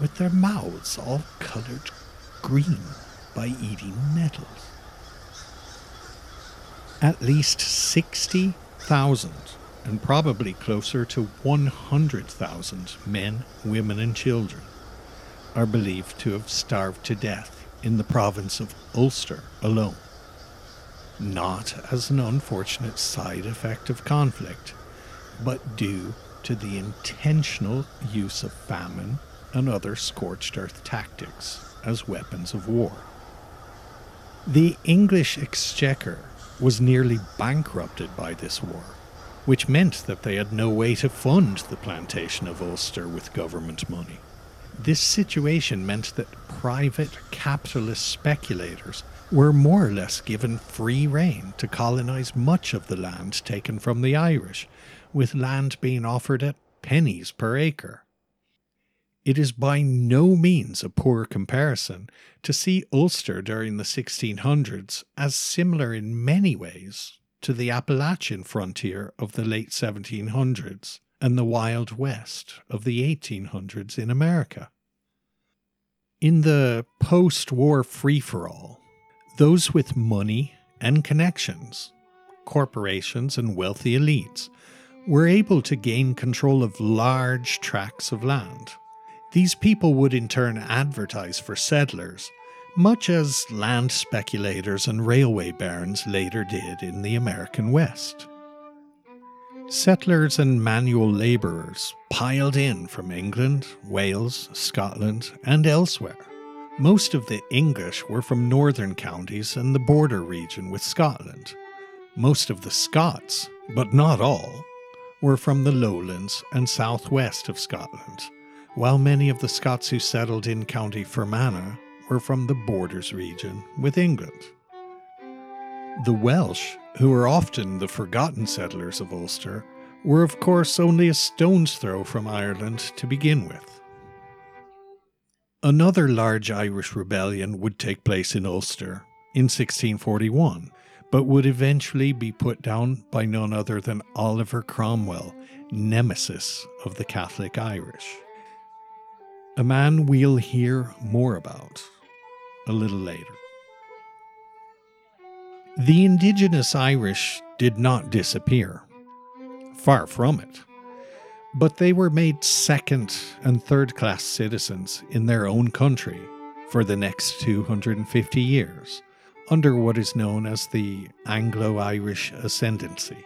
with their mouths all coloured green by eating nettles. At least sixty thousand, and probably closer to 100,000 men, women, and children are believed to have starved to death in the province of Ulster alone. Not as an unfortunate side effect of conflict, but due to the intentional use of famine and other scorched earth tactics as weapons of war. The English exchequer was nearly bankrupted by this war, which meant that they had no way to fund the plantation of Ulster with government money. This situation meant that private capitalist speculators were more or less given free rein to colonize much of the land taken from the Irish, with land being offered at pennies per acre. It is by no means a poor comparison to see Ulster during the 1600s as similar in many ways to the Appalachian frontier of the late 1700s and the Wild West of the 1800s in America. In the post war free for all, those with money and connections, corporations and wealthy elites, were able to gain control of large tracts of land these people would in turn advertise for settlers, much as land speculators and railway barons later did in the American West. Settlers and manual labourers piled in from England, Wales, Scotland, and elsewhere. Most of the English were from northern counties and the border region with Scotland. Most of the Scots, but not all, were from the lowlands and southwest of Scotland, while many of the Scots who settled in County Fermanagh were from the Borders region with England. The Welsh, who were often the forgotten settlers of Ulster, were of course only a stone's throw from Ireland to begin with. Another large Irish rebellion would take place in Ulster in 1641, but would eventually be put down by none other than Oliver Cromwell, nemesis of the Catholic Irish. A man we'll hear more about a little later. The indigenous Irish did not disappear. Far from it. But they were made second and third class citizens in their own country for the next 250 years, under what is known as the Anglo Irish Ascendancy.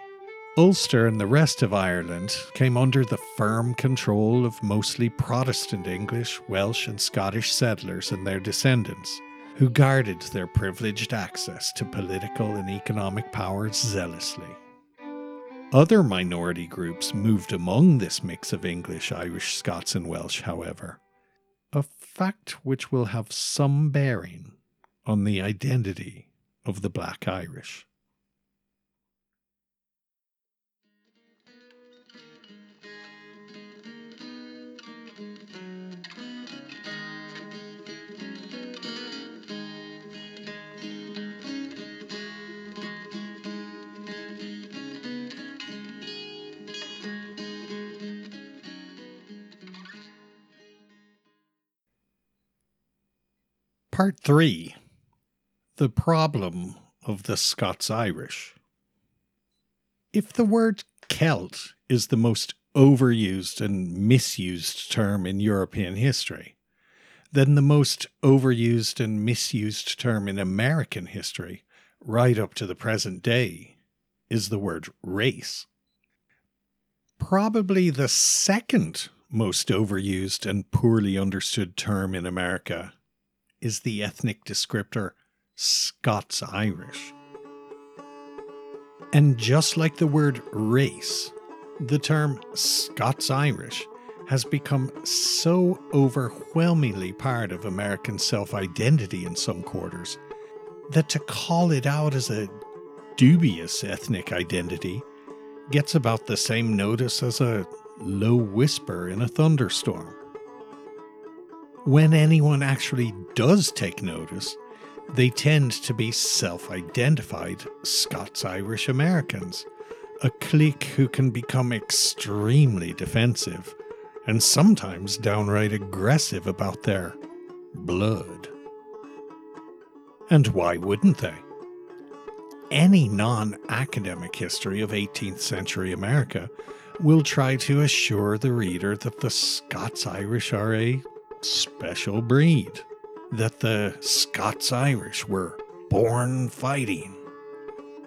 Ulster and the rest of Ireland came under the firm control of mostly Protestant English, Welsh, and Scottish settlers and their descendants, who guarded their privileged access to political and economic powers zealously. Other minority groups moved among this mix of English, Irish, Scots, and Welsh, however, a fact which will have some bearing on the identity of the Black Irish. Part 3 The Problem of the Scots Irish. If the word Celt is the most overused and misused term in European history, then the most overused and misused term in American history, right up to the present day, is the word race. Probably the second most overused and poorly understood term in America is the ethnic descriptor Scots Irish. And just like the word race, the term Scots Irish has become so overwhelmingly part of American self identity in some quarters that to call it out as a dubious ethnic identity gets about the same notice as a low whisper in a thunderstorm when anyone actually does take notice, they tend to be self identified Scots Irish Americans, a clique who can become extremely defensive and sometimes downright aggressive about their blood. And why wouldn't they? Any non academic history of 18th century America will try to assure the reader that the Scots Irish are a special breed, that the Scots Irish were born fighting,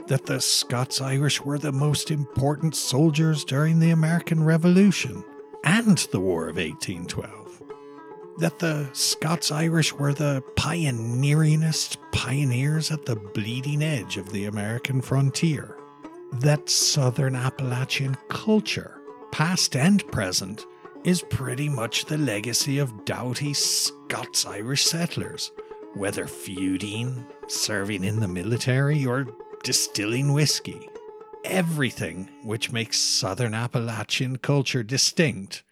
that the Scots Irish were the most important soldiers during the American Revolution and the War of 1812, that the Scots Irish were the pioneeringest pioneers at the bleeding edge of the American frontier, that Southern Appalachian culture, past and present, is pretty much the legacy of doughty Scots Irish settlers, whether feuding, serving in the military, or distilling whiskey. Everything which makes Southern Appalachian culture distinct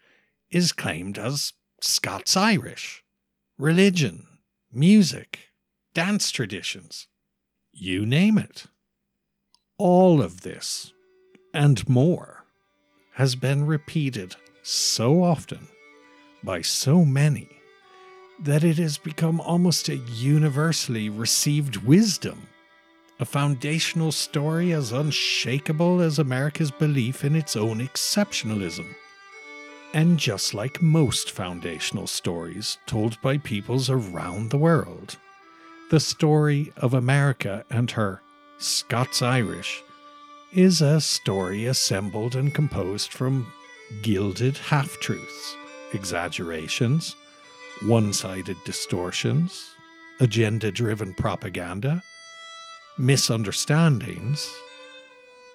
is claimed as Scots Irish. Religion, music, dance traditions, you name it. All of this, and more, has been repeated so often by so many that it has become almost a universally received wisdom, a foundational story as unshakable as America's belief in its own exceptionalism. And just like most foundational stories told by peoples around the world, the story of America and her Scots Irish is a story assembled and composed from gilded half truths, exaggerations, one sided distortions, agenda driven propaganda, misunderstandings,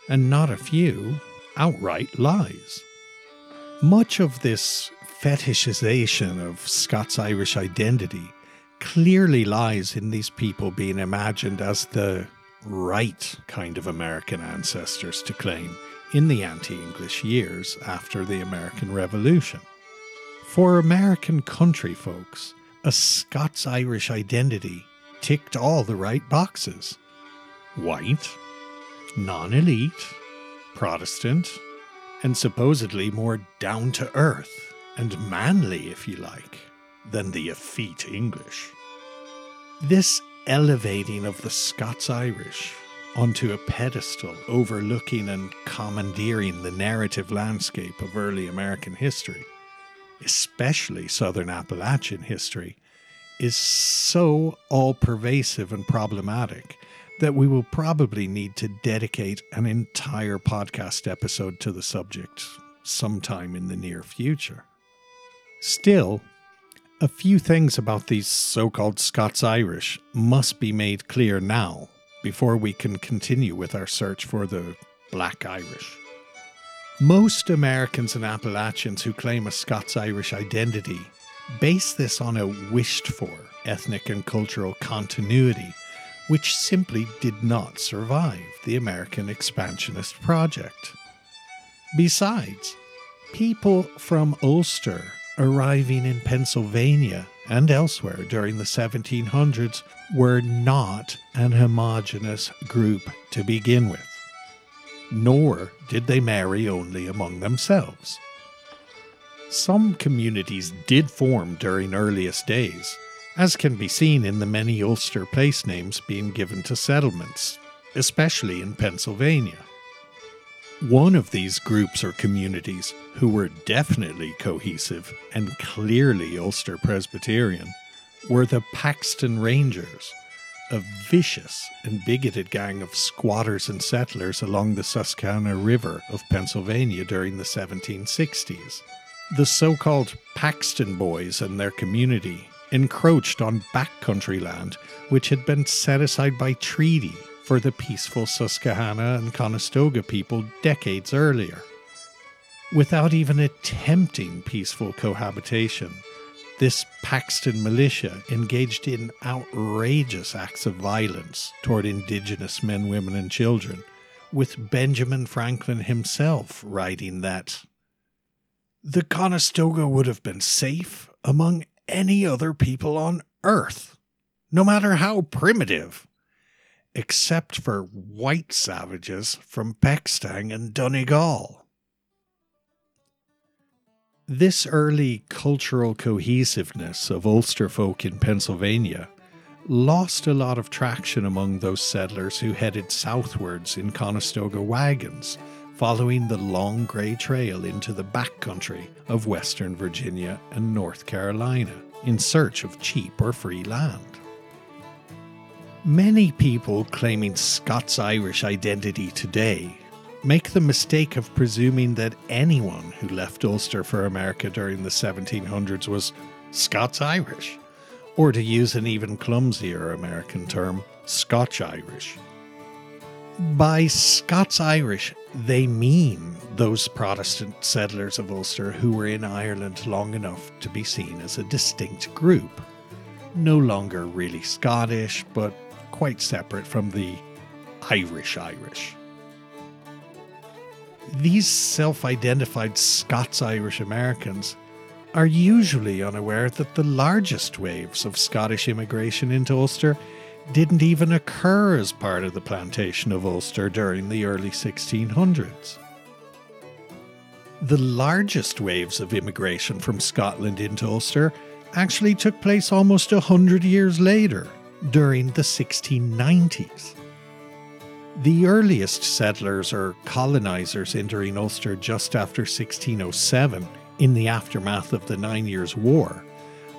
and not a few outright lies. Much of this fetishization of Scots Irish identity clearly lies in these people being imagined as the right kind of American ancestors to claim in the anti English years after the American Revolution. For American country folks, a Scots Irish identity ticked all the right boxes white, non elite, Protestant, and supposedly more down to earth and manly, if you like, than the effete English. This elevating of the Scots Irish onto a pedestal overlooking and commandeering the narrative landscape of early American history, especially Southern Appalachian history, is so all pervasive and problematic that we will probably need to dedicate an entire podcast episode to the subject sometime in the near future. Still, a few things about these so called Scots Irish must be made clear now before we can continue with our search for the Black Irish. Most Americans and Appalachians who claim a Scots Irish identity base this on a wished for ethnic and cultural continuity, which simply did not survive the American expansionist project. Besides, people from Ulster arriving in Pennsylvania and elsewhere during the 1700s were not an homogenous group to begin with, nor did they marry only among themselves. Some communities did form during earliest days, as can be seen in the many Ulster place names being given to settlements, especially in Pennsylvania. One of these groups or communities who were definitely cohesive and clearly Ulster Presbyterian were the Paxton Rangers, a vicious and bigoted gang of squatters and settlers along the Susquehanna River of Pennsylvania during the 1760s. The so called Paxton Boys and their community encroached on backcountry land which had been set aside by treaty for the peaceful Susquehanna and Conestoga people decades earlier. Without even attempting peaceful cohabitation, this Paxton militia engaged in outrageous acts of violence toward indigenous men, women, and children, with Benjamin Franklin himself writing that the Conestoga would have been safe among any other people on earth, no matter how primitive except for white savages from Peckstang and Donegal. This early cultural cohesiveness of Ulster folk in Pennsylvania lost a lot of traction among those settlers who headed southwards in Conestoga wagons, following the long grey trail into the backcountry of Western Virginia and North Carolina in search of cheap or free land. Many people claiming Scots Irish identity today make the mistake of presuming that anyone who left Ulster for America during the 1700s was Scots Irish, or to use an even clumsier American term, Scotch Irish. By Scots Irish, they mean those Protestant settlers of Ulster who were in Ireland long enough to be seen as a distinct group. No longer really Scottish, but quite separate from the Irish Irish. These self identified Scots Irish Americans are usually unaware that the largest waves of Scottish immigration into Ulster didn't even occur as part of the plantation of Ulster during the early 1600s. The largest waves of immigration from Scotland into Ulster actually took place almost a hundred years later, during the 1690s. The earliest settlers or colonizers entering Ulster just after 1607, in the aftermath of the Nine Years' War,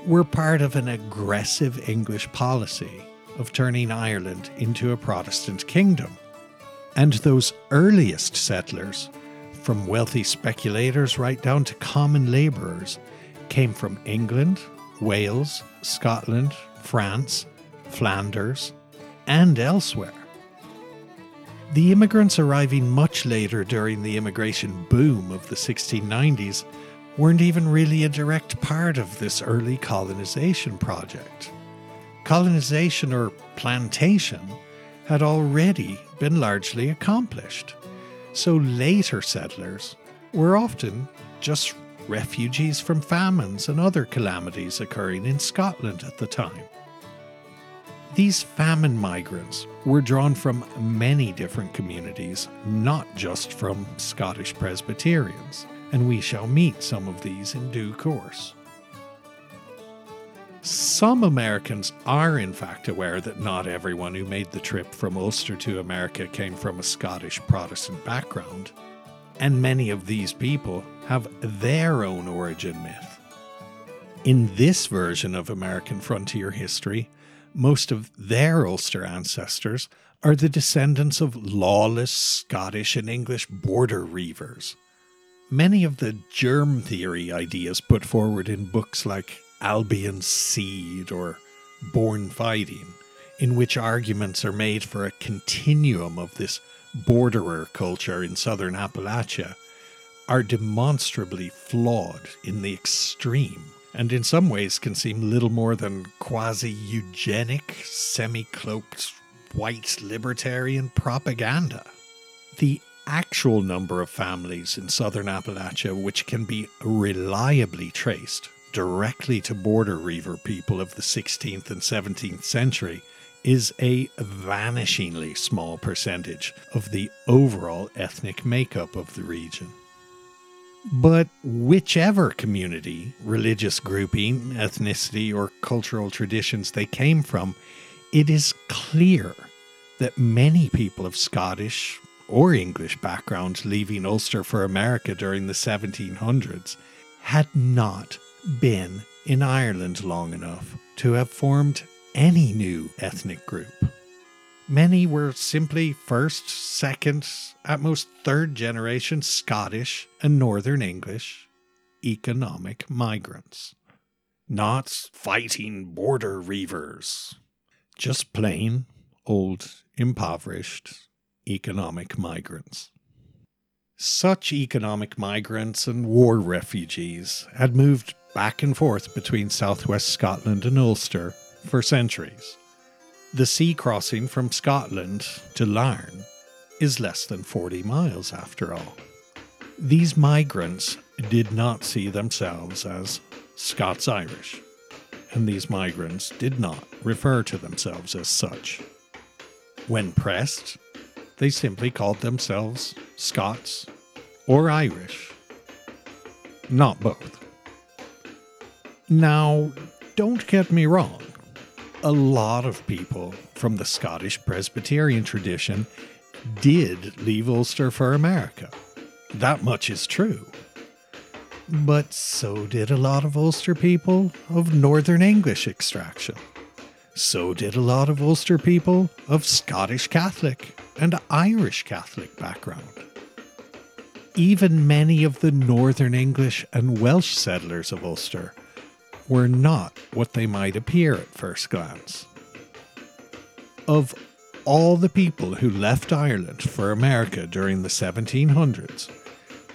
were part of an aggressive English policy of turning Ireland into a Protestant kingdom. And those earliest settlers, from wealthy speculators right down to common labourers, came from England, Wales, Scotland, France, Flanders, and elsewhere. The immigrants arriving much later during the immigration boom of the 1690s weren't even really a direct part of this early colonization project. Colonization or plantation had already been largely accomplished, so later settlers were often just refugees from famines and other calamities occurring in Scotland at the time. These famine migrants were drawn from many different communities, not just from Scottish Presbyterians, and we shall meet some of these in due course. Some Americans are, in fact, aware that not everyone who made the trip from Ulster to America came from a Scottish Protestant background, and many of these people have their own origin myth. In this version of American frontier history, most of their Ulster ancestors are the descendants of lawless Scottish and English border reivers. Many of the germ theory ideas put forward in books like Albion's Seed or Born Fighting, in which arguments are made for a continuum of this borderer culture in southern Appalachia, are demonstrably flawed in the extreme and in some ways can seem little more than quasi eugenic, semi cloaked white libertarian propaganda. The actual number of families in southern Appalachia which can be reliably traced directly to border reiver people of the 16th and 17th century is a vanishingly small percentage of the overall ethnic makeup of the region. But whichever community, religious grouping, ethnicity, or cultural traditions they came from, it is clear that many people of Scottish or English background leaving Ulster for America during the 1700s had not been in Ireland long enough to have formed any new ethnic group. Many were simply first, second, at most third generation Scottish and Northern English economic migrants. Not fighting border reivers, just plain, old, impoverished economic migrants. Such economic migrants and war refugees had moved back and forth between southwest Scotland and Ulster for centuries. The sea crossing from Scotland to Larne is less than 40 miles after all. These migrants did not see themselves as Scots Irish, and these migrants did not refer to themselves as such. When pressed, they simply called themselves Scots or Irish, not both. Now, don't get me wrong a lot of people from the Scottish Presbyterian tradition did leave Ulster for America. That much is true. But so did a lot of Ulster people of Northern English extraction. So did a lot of Ulster people of Scottish Catholic and Irish Catholic background. Even many of the Northern English and Welsh settlers of Ulster were not what they might appear at first glance. Of all the people who left Ireland for America during the 1700s,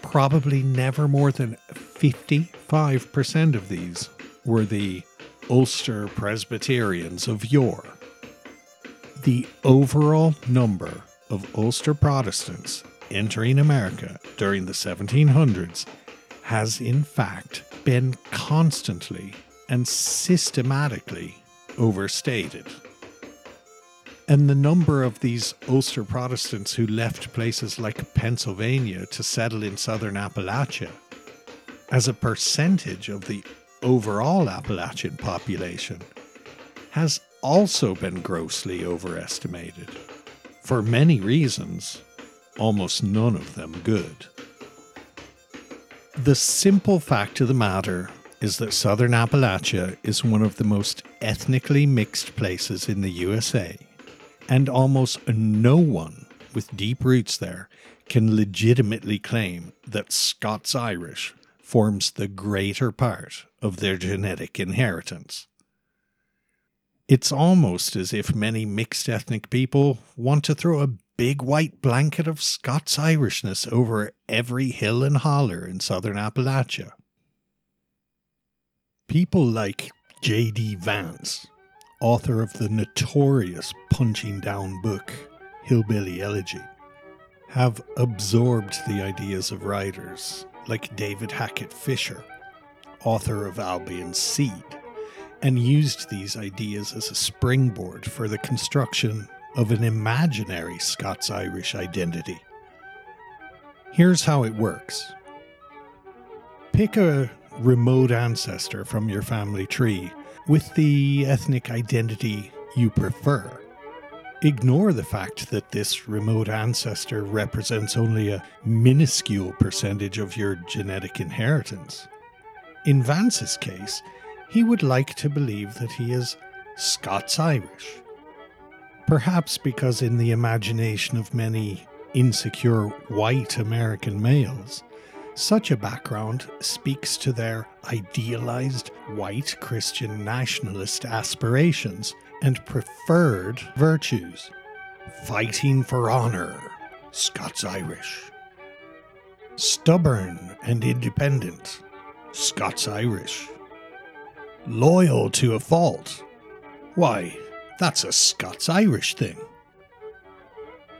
probably never more than 55% of these were the Ulster Presbyterians of yore. The overall number of Ulster Protestants entering America during the 1700s has in fact been constantly and systematically overstated. And the number of these Ulster Protestants who left places like Pennsylvania to settle in southern Appalachia, as a percentage of the overall Appalachian population, has also been grossly overestimated. For many reasons, almost none of them good. The simple fact of the matter is that southern Appalachia is one of the most ethnically mixed places in the USA, and almost no one with deep roots there can legitimately claim that Scots Irish forms the greater part of their genetic inheritance. It's almost as if many mixed ethnic people want to throw a big white blanket of Scots Irishness over every hill and holler in southern Appalachia. People like J.D. Vance, author of the notorious punching down book Hillbilly Elegy, have absorbed the ideas of writers like David Hackett Fischer, author of Albion's Seed, and used these ideas as a springboard for the construction of an imaginary Scots Irish identity. Here's how it works pick a remote ancestor from your family tree with the ethnic identity you prefer. Ignore the fact that this remote ancestor represents only a minuscule percentage of your genetic inheritance. In Vance's case, he would like to believe that he is Scots Irish. Perhaps because, in the imagination of many insecure white American males, such a background speaks to their idealized white Christian nationalist aspirations and preferred virtues. Fighting for honor, Scots Irish. Stubborn and independent, Scots Irish. Loyal to a fault. Why, that's a Scots Irish thing.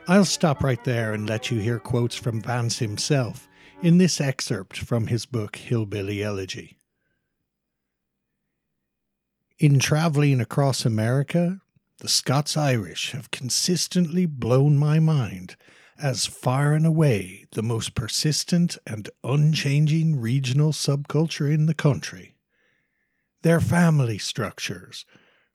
I'll stop right there and let you hear quotes from Vance himself in this excerpt from his book Hillbilly Elegy. In traveling across America, the Scots Irish have consistently blown my mind as far and away the most persistent and unchanging regional subculture in the country. Their family structures,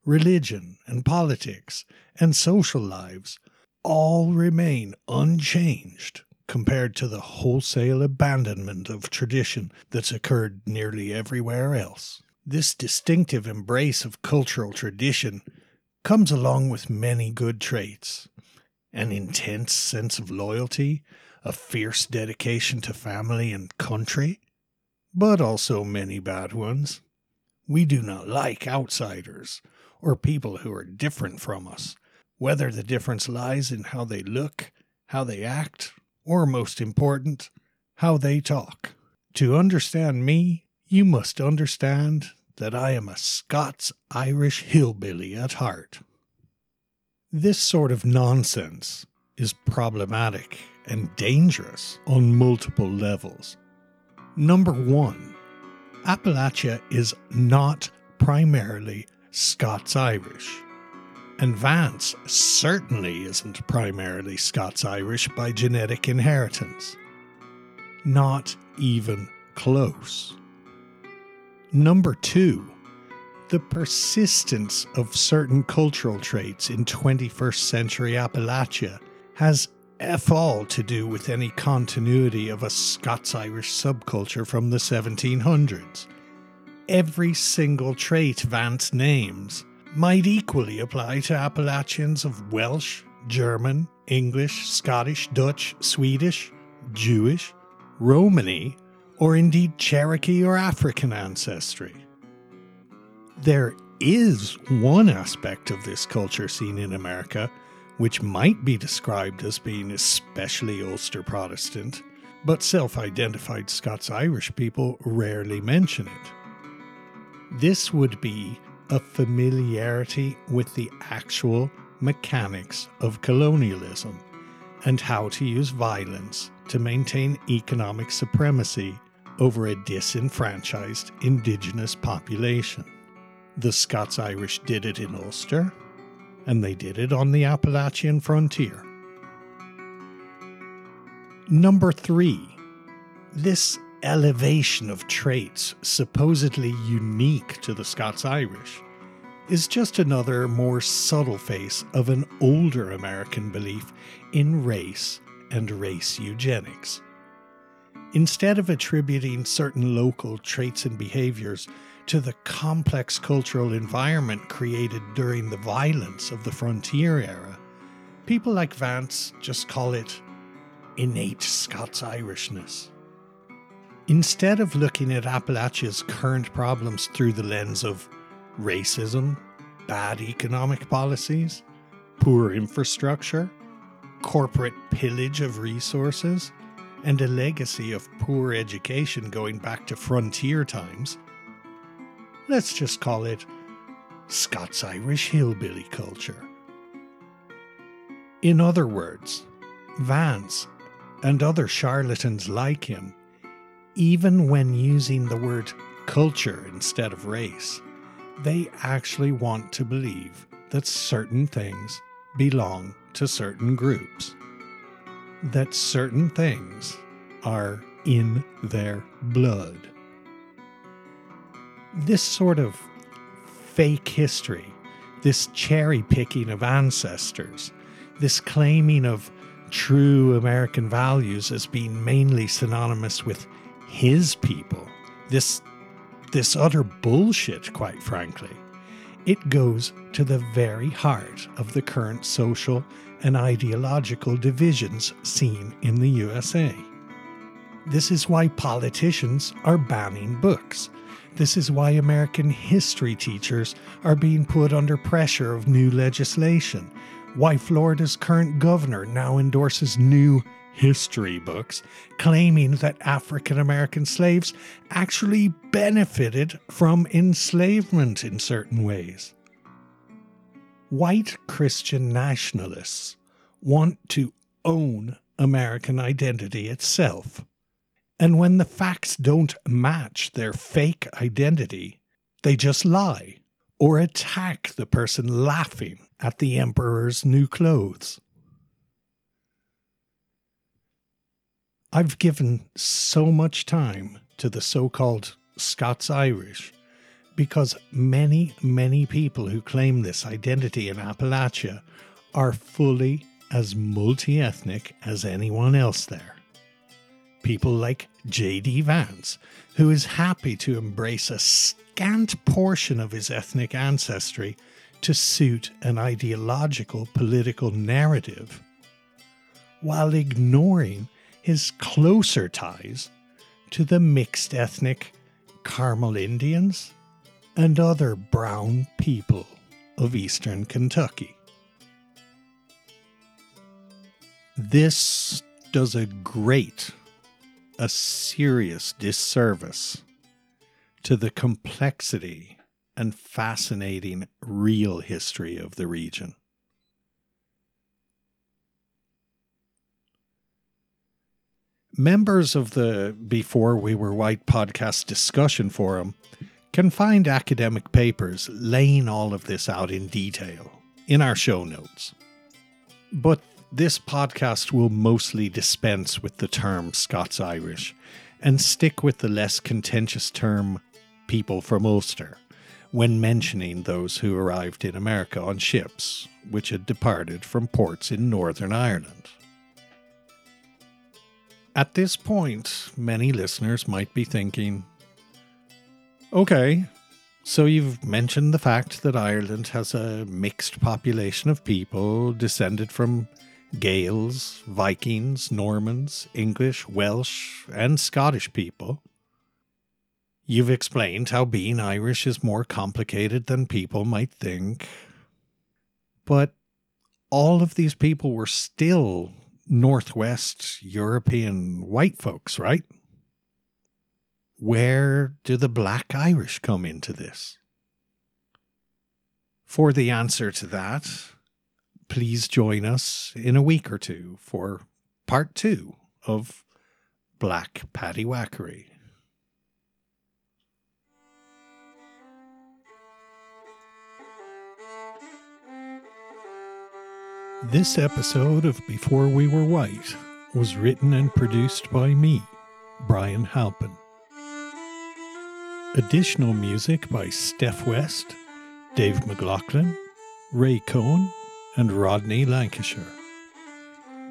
religion and politics, and social lives all remain unchanged compared to the wholesale abandonment of tradition that's occurred nearly everywhere else. This distinctive embrace of cultural tradition comes along with many good traits an intense sense of loyalty, a fierce dedication to family and country, but also many bad ones. We do not like outsiders or people who are different from us, whether the difference lies in how they look, how they act, or most important, how they talk. To understand me, you must understand that I am a Scots Irish hillbilly at heart. This sort of nonsense is problematic and dangerous on multiple levels. Number one, Appalachia is not primarily Scots Irish. And Vance certainly isn't primarily Scots Irish by genetic inheritance. Not even close. Number two, the persistence of certain cultural traits in 21st century Appalachia has F all to do with any continuity of a Scots Irish subculture from the 1700s. Every single trait Vance names might equally apply to Appalachians of Welsh, German, English, Scottish, Dutch, Swedish, Jewish, Romany, or indeed Cherokee or African ancestry. There is one aspect of this culture seen in America which might be described as being especially Ulster Protestant, but self identified Scots Irish people rarely mention it. This would be a familiarity with the actual mechanics of colonialism and how to use violence to maintain economic supremacy over a disenfranchised indigenous population. The Scots Irish did it in Ulster, and they did it on the Appalachian frontier. Number three, this elevation of traits supposedly unique to the Scots Irish is just another more subtle face of an older American belief in race and race eugenics. Instead of attributing certain local traits and behaviors to the complex cultural environment created during the violence of the frontier era, people like Vance just call it innate Scots Irishness. Instead of looking at Appalachia's current problems through the lens of racism, bad economic policies, poor infrastructure, corporate pillage of resources, and a legacy of poor education going back to frontier times, let's just call it Scots Irish hillbilly culture. In other words, Vance and other charlatans like him, even when using the word culture instead of race, they actually want to believe that certain things belong to certain groups, that certain things are in their blood. This sort of fake history, this cherry picking of ancestors, this claiming of true American values as being mainly synonymous with his people, this, this utter bullshit, quite frankly, it goes to the very heart of the current social and ideological divisions seen in the USA. This is why politicians are banning books. This is why American history teachers are being put under pressure of new legislation. Why Florida's current governor now endorses new history books claiming that African American slaves actually benefited from enslavement in certain ways. White Christian nationalists want to own American identity itself. And when the facts don't match their fake identity, they just lie or attack the person laughing at the emperor's new clothes. I've given so much time to the so called Scots Irish because many, many people who claim this identity in Appalachia are fully as multi ethnic as anyone else there people like J.D. Vance, who is happy to embrace a scant portion of his ethnic ancestry to suit an ideological political narrative, while ignoring his closer ties to the mixed ethnic Carmel Indians and other brown people of eastern Kentucky. This does a great a serious disservice to the complexity and fascinating real history of the region. Members of the Before We Were White podcast discussion forum can find academic papers laying all of this out in detail in our show notes. But this podcast will mostly dispense with the term Scots Irish and stick with the less contentious term people from Ulster when mentioning those who arrived in America on ships which had departed from ports in Northern Ireland. At this point, many listeners might be thinking, okay, so you've mentioned the fact that Ireland has a mixed population of people descended from Gaels, Vikings, Normans, English, Welsh, and Scottish people. You've explained how being Irish is more complicated than people might think. But all of these people were still Northwest European white folks, right? Where do the black Irish come into this? For the answer to that, please join us in a week or two for part two of Black Patty This episode of Before We Were White was written and produced by me, Brian Halpin. Additional music by Steph West, Dave McLaughlin, Ray Cohn, and Rodney Lancashire.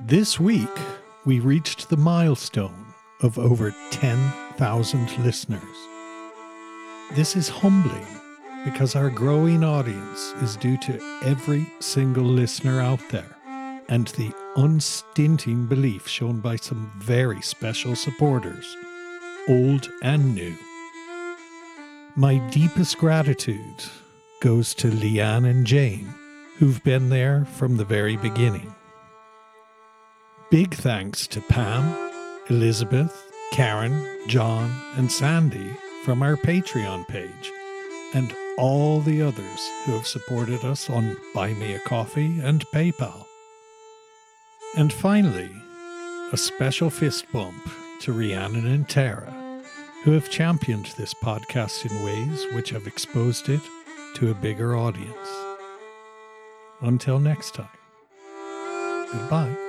This week, we reached the milestone of over 10,000 listeners. This is humbling because our growing audience is due to every single listener out there and the unstinting belief shown by some very special supporters, old and new. My deepest gratitude goes to Leanne and Jane who've been there from the very beginning. Big thanks to Pam, Elizabeth, Karen, John, and Sandy from our Patreon page, and all the others who have supported us on Buy Me a Coffee and PayPal. And finally, a special fist bump to Rhiannon and Tara, who have championed this podcast in ways which have exposed it to a bigger audience. Until next time, goodbye.